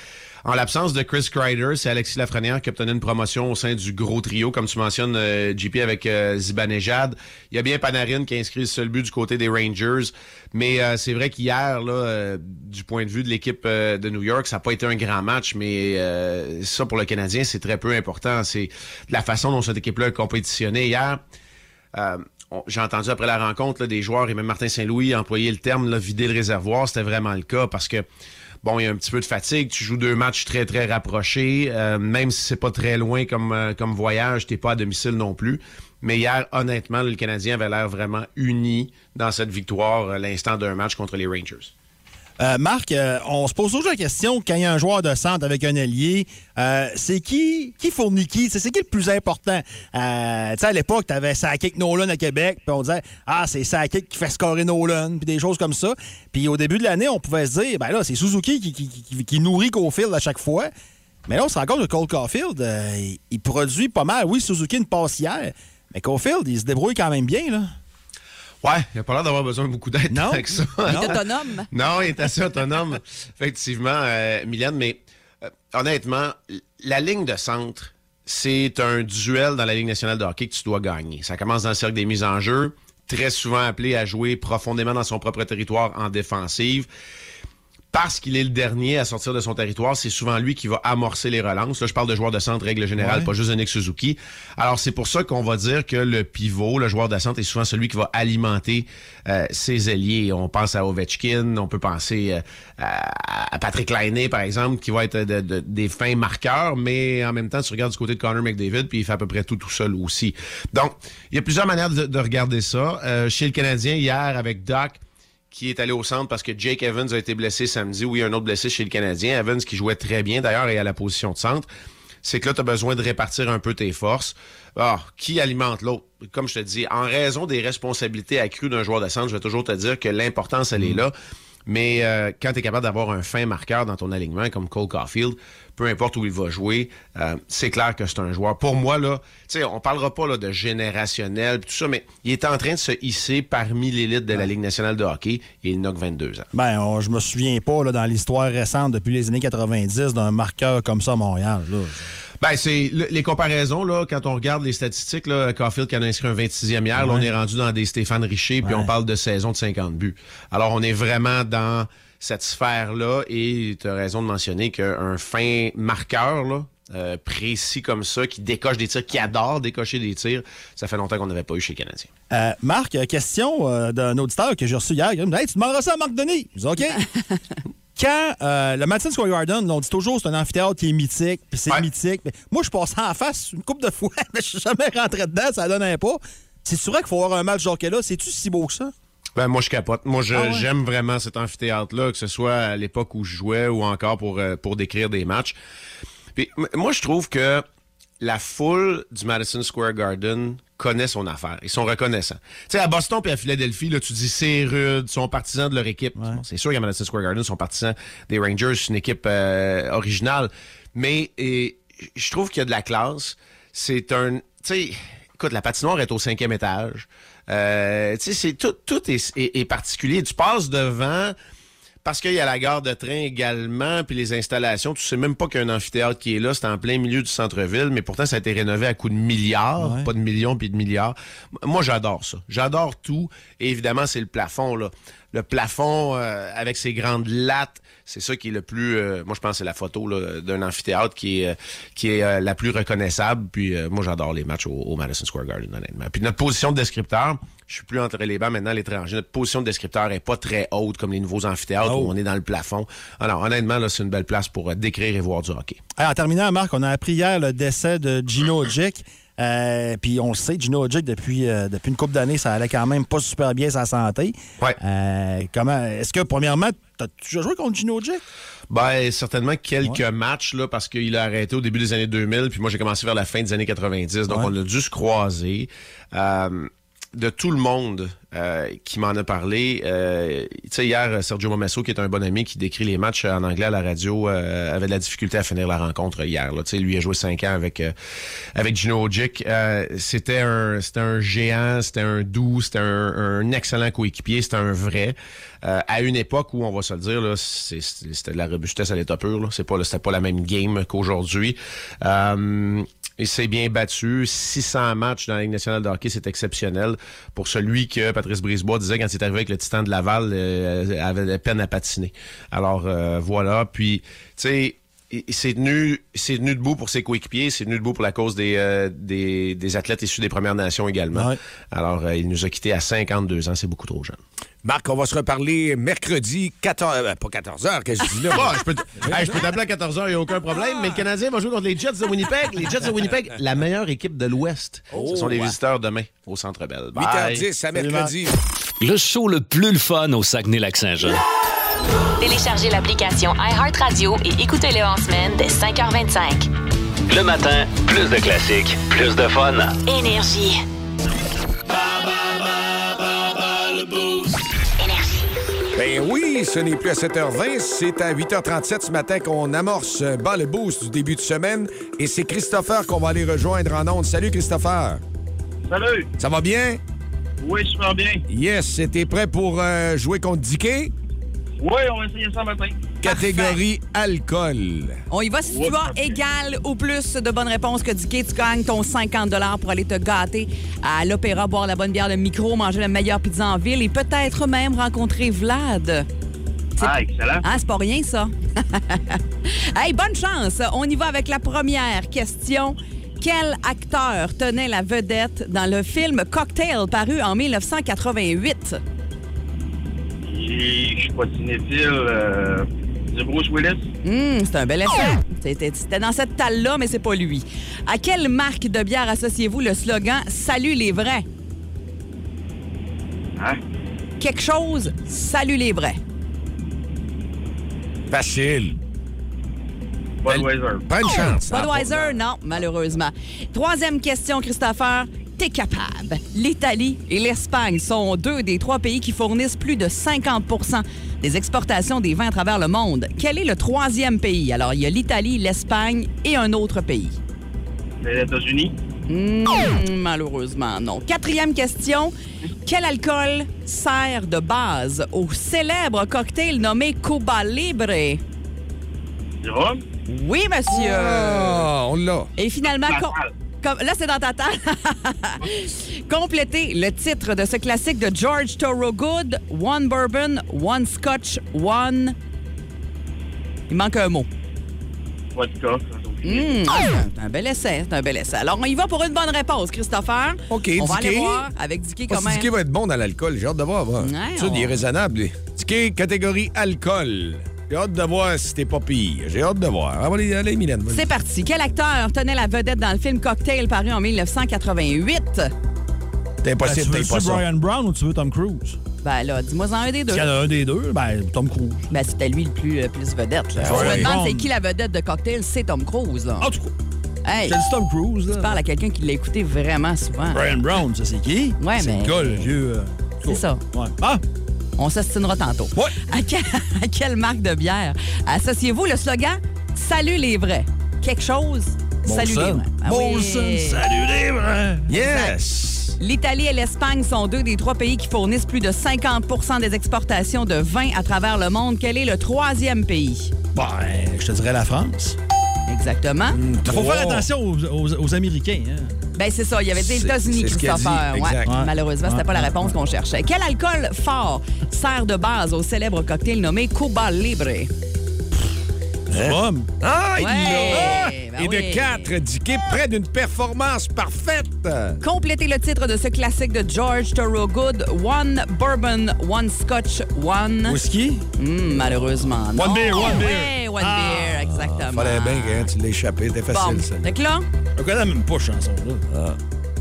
En l'absence de Chris Kreider, c'est Alexis Lafrenière qui a obtenu une promotion au sein du gros trio, comme tu mentionnes, euh, JP avec euh, Zibanejad. Il y a bien Panarin qui a inscrit le seul but du côté des Rangers. Mais euh, c'est vrai qu'hier, là, euh, du point de vue de l'équipe de New York, ça n'a pas été un grand match, mais ça, pour le Canadien, c'est très peu important. C'est la façon dont cette équipe-là a compétitionné hier. J'ai entendu après la rencontre là, des joueurs et même Martin Saint-Louis employer le terme là, vider le réservoir. C'était vraiment le cas parce que bon, il y a un petit peu de fatigue. Tu joues deux matchs très très rapprochés, euh, même si c'est pas très loin comme euh, comme voyage, t'es pas à domicile non plus. Mais hier, honnêtement, le Canadien avait l'air vraiment uni dans cette victoire à l'instant d'un match contre les Rangers. Euh, Marc, euh, on se pose toujours la question quand il y a un joueur de centre avec un allié, euh, c'est qui qui fournit qui? C'est qui le plus important? Tu sais, à l'époque, tu avais Sakic Nolan à Québec, puis on disait Ah, c'est Sakic qui fait scorer Nolan, puis des choses comme ça. Puis au début de l'année, on pouvait se dire Ben là, c'est Suzuki qui, nourrit Caulfield à chaque fois. Mais là, on se rend compte que Cole Caulfield, il, il produit pas mal. Oui, Suzuki une passe hier, mais Caulfield, il se débrouille quand même bien, là. Ouais, il n'a pas l'air d'avoir besoin de beaucoup d'aide Non. avec ça. Il est autonome. Non, il est assez autonome, effectivement, euh, Mylène, mais euh, honnêtement, la ligne de centre, c'est un duel dans la Ligue nationale de hockey que tu dois gagner. Ça commence dans le cercle des mises en jeu, très souvent appelé à jouer profondément dans son propre territoire en défensive. Parce qu'il est le dernier à sortir de son territoire, c'est souvent lui qui va amorcer les relances. Là, je parle de joueur de centre, règle générale, Ouais. pas juste de Nick Suzuki. Alors, c'est pour ça qu'on va dire que le pivot, le joueur de centre, est souvent celui qui va alimenter euh, ses ailiers. On pense à Ovechkin, on peut penser euh, à, Patrick Laine, par exemple, qui va être de- de- des fins marqueurs, mais en même temps, tu regardes du côté de Connor McDavid, puis il fait à peu près tout tout seul aussi. Donc, il y a plusieurs manières de, de regarder ça. Euh, chez le Canadien, hier, avec Doc, qui est allé au centre parce que Jake Evans a été blessé samedi. Oui, un autre blessé chez le Canadien. Evans qui jouait très bien d'ailleurs et à la position de centre. C'est que là, tu as besoin de répartir un peu tes forces. Ah, qui alimente l'autre? Comme je te dis, en raison des responsabilités accrues d'un joueur de centre, je vais toujours te dire que l'importance, elle est là. Mais euh, quand tu es capable d'avoir un fin marqueur dans ton alignement, comme Cole Caulfield, peu importe où il va jouer, euh, c'est clair que c'est un joueur. Pour moi, là, tu sais, on parlera pas là, de générationnel, tout ça, mais il est en train de se hisser parmi l'élite de la Ligue nationale de hockey et il n'a que 22 ans. Ben, on- je me souviens pas, là, dans l'histoire récente, depuis les années 90, d'un marqueur comme ça à Montréal. Là. Ben, c'est le- les comparaisons, là, quand on regarde les statistiques, là, Caulfield qui en a inscrit un 26e hier, là, on est rendu dans des Stéphane Richer, puis on parle de saison de 50 buts. Alors, on est vraiment dans cette sphère-là, et tu as raison de mentionner qu'un fin marqueur, là, euh, précis comme ça, qui décoche des tirs, qui adore décocher des tirs, ça fait longtemps qu'on n'avait pas eu chez les Canadiens. Euh, Marc, euh, question euh, d'un auditeur que j'ai reçu hier. Il me dit Hey, tu demanderas ça à Marc Denis. Je dis OK? Quand euh, le Madison Square Garden, on dit toujours c'est un amphithéâtre qui est mythique, puis c'est mythique. Mais moi, je passe en face une couple de fois, mais je suis jamais rentré dedans, ça donne pas. C'est vrai qu'il faut avoir un match hockey là? C'est-tu si beau que ça? Ben, moi, je capote. Moi, je- Ah ouais? j'aime vraiment cet amphithéâtre-là, que ce soit à l'époque où je jouais ou encore pour, euh, pour décrire des matchs. Puis, moi, je trouve que la foule du Madison Square Garden connaît son affaire. Ils sont reconnaissants. Tu sais, à Boston puis à Philadelphie, là, tu dis c'est rude, ils sont partisans de leur équipe. Bon, c'est sûr qu'à Madison Square Garden, ils sont partisans des Rangers, c'est une équipe euh, originale. Mais je trouve qu'il y a de la classe. C'est un... Tu sais, écoute, la patinoire est au cinquième étage. Euh, tu sais, c'est tout, tout est, est- est particulier. Tu passes devant parce qu'il y a la gare de train également, puis les installations. Tu sais même pas qu'il y a un amphithéâtre qui est là. C'est en plein milieu du centre-ville, mais pourtant, ça a été rénové à coups de milliards, pas de millions puis de milliards. Moi, j'adore ça. J'adore tout. Et évidemment, c'est le plafond, là. Le plafond euh, avec ses grandes lattes, c'est ça qui est le plus... euh, moi, je pense que c'est la photo d'un amphithéâtre qui est, euh, qui est euh, la plus reconnaissable. Puis euh, moi, j'adore les matchs au, au Madison Square Garden, honnêtement. Puis notre position de descripteur, je suis plus entre les bancs maintenant à l'étranger. Notre position de descripteur est pas très haute comme les nouveaux amphithéâtres où on est dans le plafond. Alors, honnêtement, là, c'est une belle place pour décrire et voir du hockey. Hey, en terminant, Marc, on a appris hier le décès de Gino Jick. Euh, Puis on le sait, Gino depuis, euh, depuis une couple d'années, ça allait quand même pas super bien sa santé. Euh, comment Est-ce que, premièrement, t'as déjà joué contre Gino Jick? Ben, certainement quelques matchs, là, parce qu'il a arrêté au début des années 2000, puis moi, j'ai commencé vers la fin des années 90, donc Ouais. on a dû se croiser. De tout le monde euh, qui m'en a parlé. Euh, tu sais, hier, Sergio Momesso, qui est un bon ami qui décrit les matchs en anglais à la radio, euh, avait de la difficulté à finir la rencontre hier. Tu sais, lui a joué cinq ans avec euh, avec Gino Ojic. Euh, c'était un c'était un géant, c'était un doux, c'était un, excellent coéquipier, c'était un vrai. À une époque où on va se le dire, là, c'était de la robustesse à l'état pur. C'est pas, c'était pas la même game qu'aujourd'hui. Il s'est bien battu. 600 matchs dans la Ligue nationale de hockey, c'est exceptionnel. Pour celui que Patrice Brisebois disait quand il est arrivé avec le Titan de Laval, euh, avait la peine à patiner. Alors euh, voilà. Puis, tu sais, il s'est tenu, il s'est tenu debout pour ses coéquipiers, il s'est tenu debout pour la cause des, euh, des, des athlètes issus des Premières Nations également. Alors, euh, il nous a quittés à 52 ans, c'est beaucoup trop jeune. Marc, on va se reparler mercredi 14 euh, pas 14 heures, que je dis là? Bon, je peux t- Hey, je peux t'appeler à 14h, il n'y a aucun problème. Mais le Canadien va jouer contre les Jets de Winnipeg. Les Jets de Winnipeg, la meilleure équipe de l'Ouest. Ce sont les ouais. visiteurs demain au Centre Bell. Bye. 8h10 à mercredi. Le show le plus le fun au Saguenay-Lac-Saint-Jean. Téléchargez l'application iHeartRadio et écoutez-le en semaine dès 5h25. Le matin, plus de classiques, plus de fun. Énergie. Ben oui, ce n'est plus à 7h20, c'est à 8h37 ce matin qu'on amorce euh, bas le boost du début de semaine. Et c'est Christopher qu'on va aller rejoindre en ondes. Salut Christopher. Salut! Ça va bien? Oui, super bien. Yes, t'es prêt pour euh, jouer contre Dicky? Oui, on va essayer ça matin. Catégorie alcool. On y va si tu as égal ou plus de bonnes réponses que Dicky, tu gagnes ton 50 pour aller te gâter à l'opéra, boire la bonne bière, le micro, manger la meilleure pizza en ville et peut-être même rencontrer Vlad. Ah, excellent. Ah, c'est pas rien, ça. hey, bonne chance. On y va avec la première question. Quel acteur tenait la vedette dans le film Cocktail paru en 1988? Et je suis pas cinéphile. Euh, c'est Bruce Willis. Hum, c'est un bel essai. C'était c'était dans cette talle-là, mais c'est pas lui. À quelle marque de bière associez-vous le slogan Salut les vrais? Hein? Quelque chose, salut les vrais. Facile. Budweiser. Pas une chance. Budweiser, non, malheureusement. Troisième question, Christopher. T'es capable. L'Italie et l'Espagne sont deux des trois pays qui fournissent plus de 50% des exportations des vins à travers le monde. Quel est le troisième pays? Alors, il y a l'Italie, l'Espagne et un autre pays. Les États-Unis. Hmm, malheureusement, non. Quatrième question. Quel alcool sert de base au célèbre cocktail nommé Cuba Libre? Du rhum. Oui, monsieur. Ah, on l'a. Et finalement, là, c'est dans ta table. Complétez le titre de ce classique de George Thorogood, One Bourbon, One Scotch, One... Il manque un mot. Vodka. Ah, c'est un bel essai, c'est un bel essai. Alors, on y va pour une bonne réponse, Christopher. OK, On va aller voir avec Dicky comment... Dicky va être bon dans l'alcool. J'ai hâte de voir. va. Ouais, Ça, il est on- raisonnable. Dicky, catégorie alcool. J'ai hâte de voir si t'es pas pire. J'ai hâte de voir. Ah, allez, allez, Mylène. C'est parti. Quel acteur tenait la vedette dans le film Cocktail paru en 1988? T'es impossible, Ben, tu pas veux ça. Brian Brown ou tu veux Tom Cruise? Ben là, dis-moi en un des deux. S'il y en a un des deux, ben Tom Cruise. Ben, c'était lui le plus, le plus vedette. Là. Ben Je me demande c'est qui la vedette de Cocktail, c'est Tom Cruise. Là. En tout cas, Hey, dit Tom Cruise. tu Là. parles à quelqu'un qui l'a écouté vraiment souvent. Brian Brown, ça c'est qui? Ouais, c'est mais- le gars, le vieux. euh, C'est ça. Ouais. Ah! On s'ostinera tantôt. Ouais. À, quel- à quelle marque de bière associez-vous le slogan Salut les vrais? Quelque chose, salut les vrais. Ah oui. salut les vrais! Yes! L'Italie et l'Espagne sont deux des trois pays qui fournissent plus de 50% des exportations de vin à travers le monde. Quel est le troisième pays? Ben, je te dirais la France. Exactement. Il faut faire attention aux, aux- aux Américains. Hein. Ben c'est ça, il y avait C'est- États-Unis, Ouais. Ouais. Malheureusement, c'était Ouais, pas la ouais, réponse qu'on cherchait. Quel alcool fort sert de base au célèbre cocktail nommé Cuba Libre? Du rhum. Ah, il Ouais, l'a! ben Et oui. de 4, Dicky, près d'une performance parfaite. Complétez le titre de ce classique de George Thorogood, One Bourbon, One Scotch, One... Whisky? Hmm, malheureusement, non. One beer, one beer. Ouais, one Ah. beer, exactement. Fallait bien que hein, tu l'as échappé. C'était facile, Bon, ça. fait que là, Je connais même pas cette chanson-là.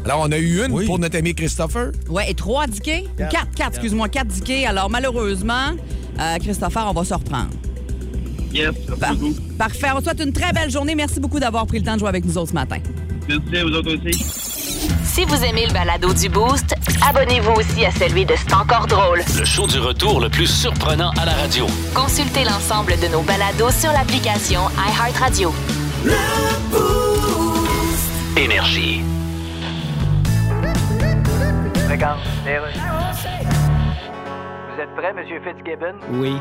Alors, on a eu une Oui. pour notre ami Christopher. ouais, et trois diquets? Quatre, quatre, excuse-moi, quatre diquets. Alors, malheureusement, euh, Christopher, on va se reprendre. Yes, merci Par- beaucoup. Parfait. On te souhaite une très belle journée. Merci beaucoup d'avoir pris le temps de jouer avec nous autres ce matin. Merci à vous autres aussi. Si vous aimez le balado du Boost, Abonnez-vous aussi à celui de C'est encore drôle. Le show du retour le plus surprenant à la radio. Consultez l'ensemble de nos balados sur l'application iHeartRadio. Énergie. Regarde, Vous êtes prêt, Monsieur Fitzgibbon? Oui.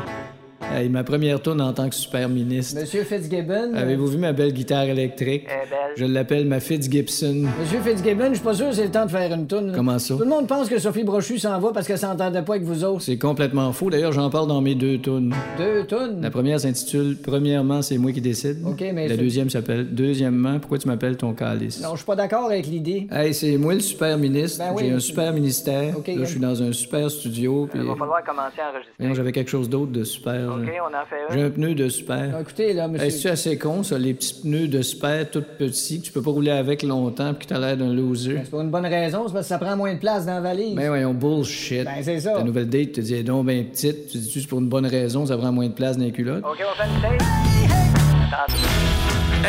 Hey, ma première tourne en tant que super ministre. Monsieur Fitzgibbon? Avez-vous vu ma belle guitare électrique? Belle. Je l'appelle ma Fitzgibson. Monsieur Fitzgibbon, je suis pas sûr que c'est le temps de faire une tourne. Comment ça? Tout le monde pense que Sophie Brochu s'en va parce qu'elle s'entendait pas avec vous autres. C'est complètement faux. D'ailleurs, j'en parle dans mes deux tunes. Deux tunes. La première s'intitule Premièrement, c'est moi qui décide. OK, mais La deuxième s'appelle Deuxièmement, pourquoi tu m'appelles ton calice? Non, je suis pas d'accord avec l'idée. Hey, c'est moi le super ministre. Ben oui. J'ai un super ministère. OK, là, je suis dans un super studio. Puis... Il va falloir commencer à enregistrer. J'avais quelque chose d'autre de super. OK, là. on en fait J'ai un. pneu de super. Non, écoutez, là, monsieur. Hey, c'est assez con, ça, les petits pneus de super tout petits que tu peux pas rouler avec longtemps puis que t'as l'air d'un loser? C'est pour une bonne raison, c'est parce que ça prend moins de place dans la valise. Ben voyons, bullshit. Ben, c'est ça. Ta nouvelle date te dit, elle est donc ben petite. Tu dis-tu, c'est pour une bonne raison, ça prend moins de place dans les culottes? OK, on fait une tape?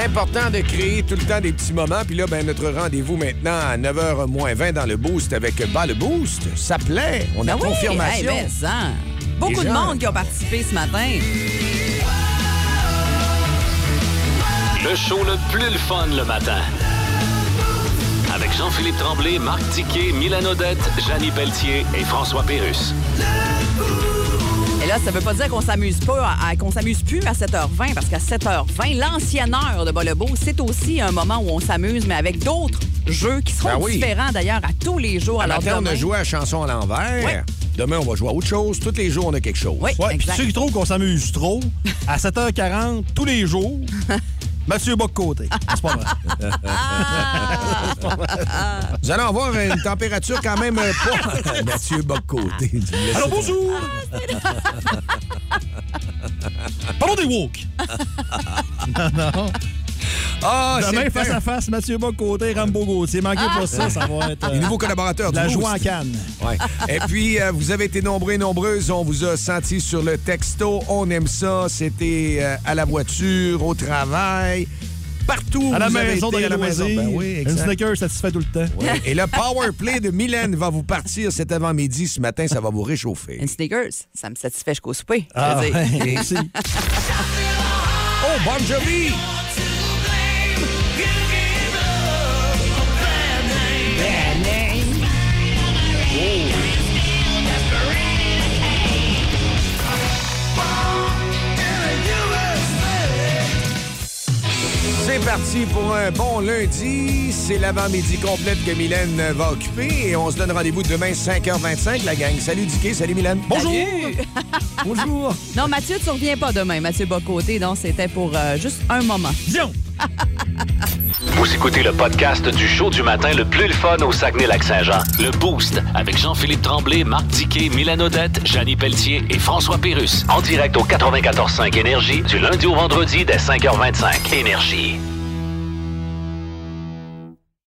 Important de créer tout le temps des petits moments. Puis là, ben, notre rendez-vous maintenant à 9h moins 20 dans le Boost avec Bas le Boost. Ça plaît. On a Ben oui, confirmation. hey, ben, ça. Beaucoup de monde qui ont participé ce matin. Le show le plus le fun le matin. Avec Jean-Philippe Tremblay, Marc Tiquet, Milan Odette, Janine Pelletier et François Pérus. Et là, ça veut pas dire qu'on s'amuse pas, à- qu'on s'amuse plus à 7h20, parce qu'à 7h20, l'ancienne heure de Bolebo, c'est aussi un moment où on s'amuse, mais avec d'autres jeux qui seront Ben oui. différents d'ailleurs à tous les jours. À Alors, matin, on a demain- joué à chanson à l'envers. Ouais. Demain, on va jouer à autre chose. Tous les jours, on a quelque chose. Oui, Ouais, puis exact. ceux qui trouvent qu'on s'amuse trop, à 7h40, tous les jours, Mathieu Bock-Côté. C'est pas vrai. Vous allez avoir une température quand même euh, pas. Mathieu Bock-Côté. Alors bonjour! Parlons des woke! non, non. Ah, c'est Demain, face à face, Mathieu Bock-Côté, Rambo Gauthier. Manquez pas ça, ça va être... euh, Les nouveaux collaborateurs du La joie en canne. Ouais. Et puis, euh, vous avez été nombreux et nombreuses. On vous a senti sur le texto. On aime ça. C'était euh, à la voiture, au travail, partout. À la maison, dans les la maison. loisirs. Ben oui, Une exact. sneaker satisfait tout le temps. Ouais. Et le power play de Mylène va vous partir cet avant-midi. Ce matin, ça va vous réchauffer. Une sneakers, ça me satisfait jusqu'au souper. je Ah, veux dire. ouais, merci. Oh, Bon Jovi! C'est parti pour un bon lundi. C'est l'avant-midi complète que Mylène va occuper et on se donne rendez-vous demain 5h25, la gang. Salut Dicky, salut Mylène. Bonjour! Salut! Bonjour! Non, Mathieu, tu reviens pas demain, Mathieu Bocoté. Donc, c'était pour euh, juste un moment. Viens! Vous écoutez le podcast du show du matin le plus le fun au Saguenay-Lac-Saint-Jean. Le Boost avec Jean-Philippe Tremblay, Marc Tiquet, Milan Odette, Janine Pelletier et François Pérus. En direct au 94.5 Énergie du lundi au vendredi dès 5h25. Énergie.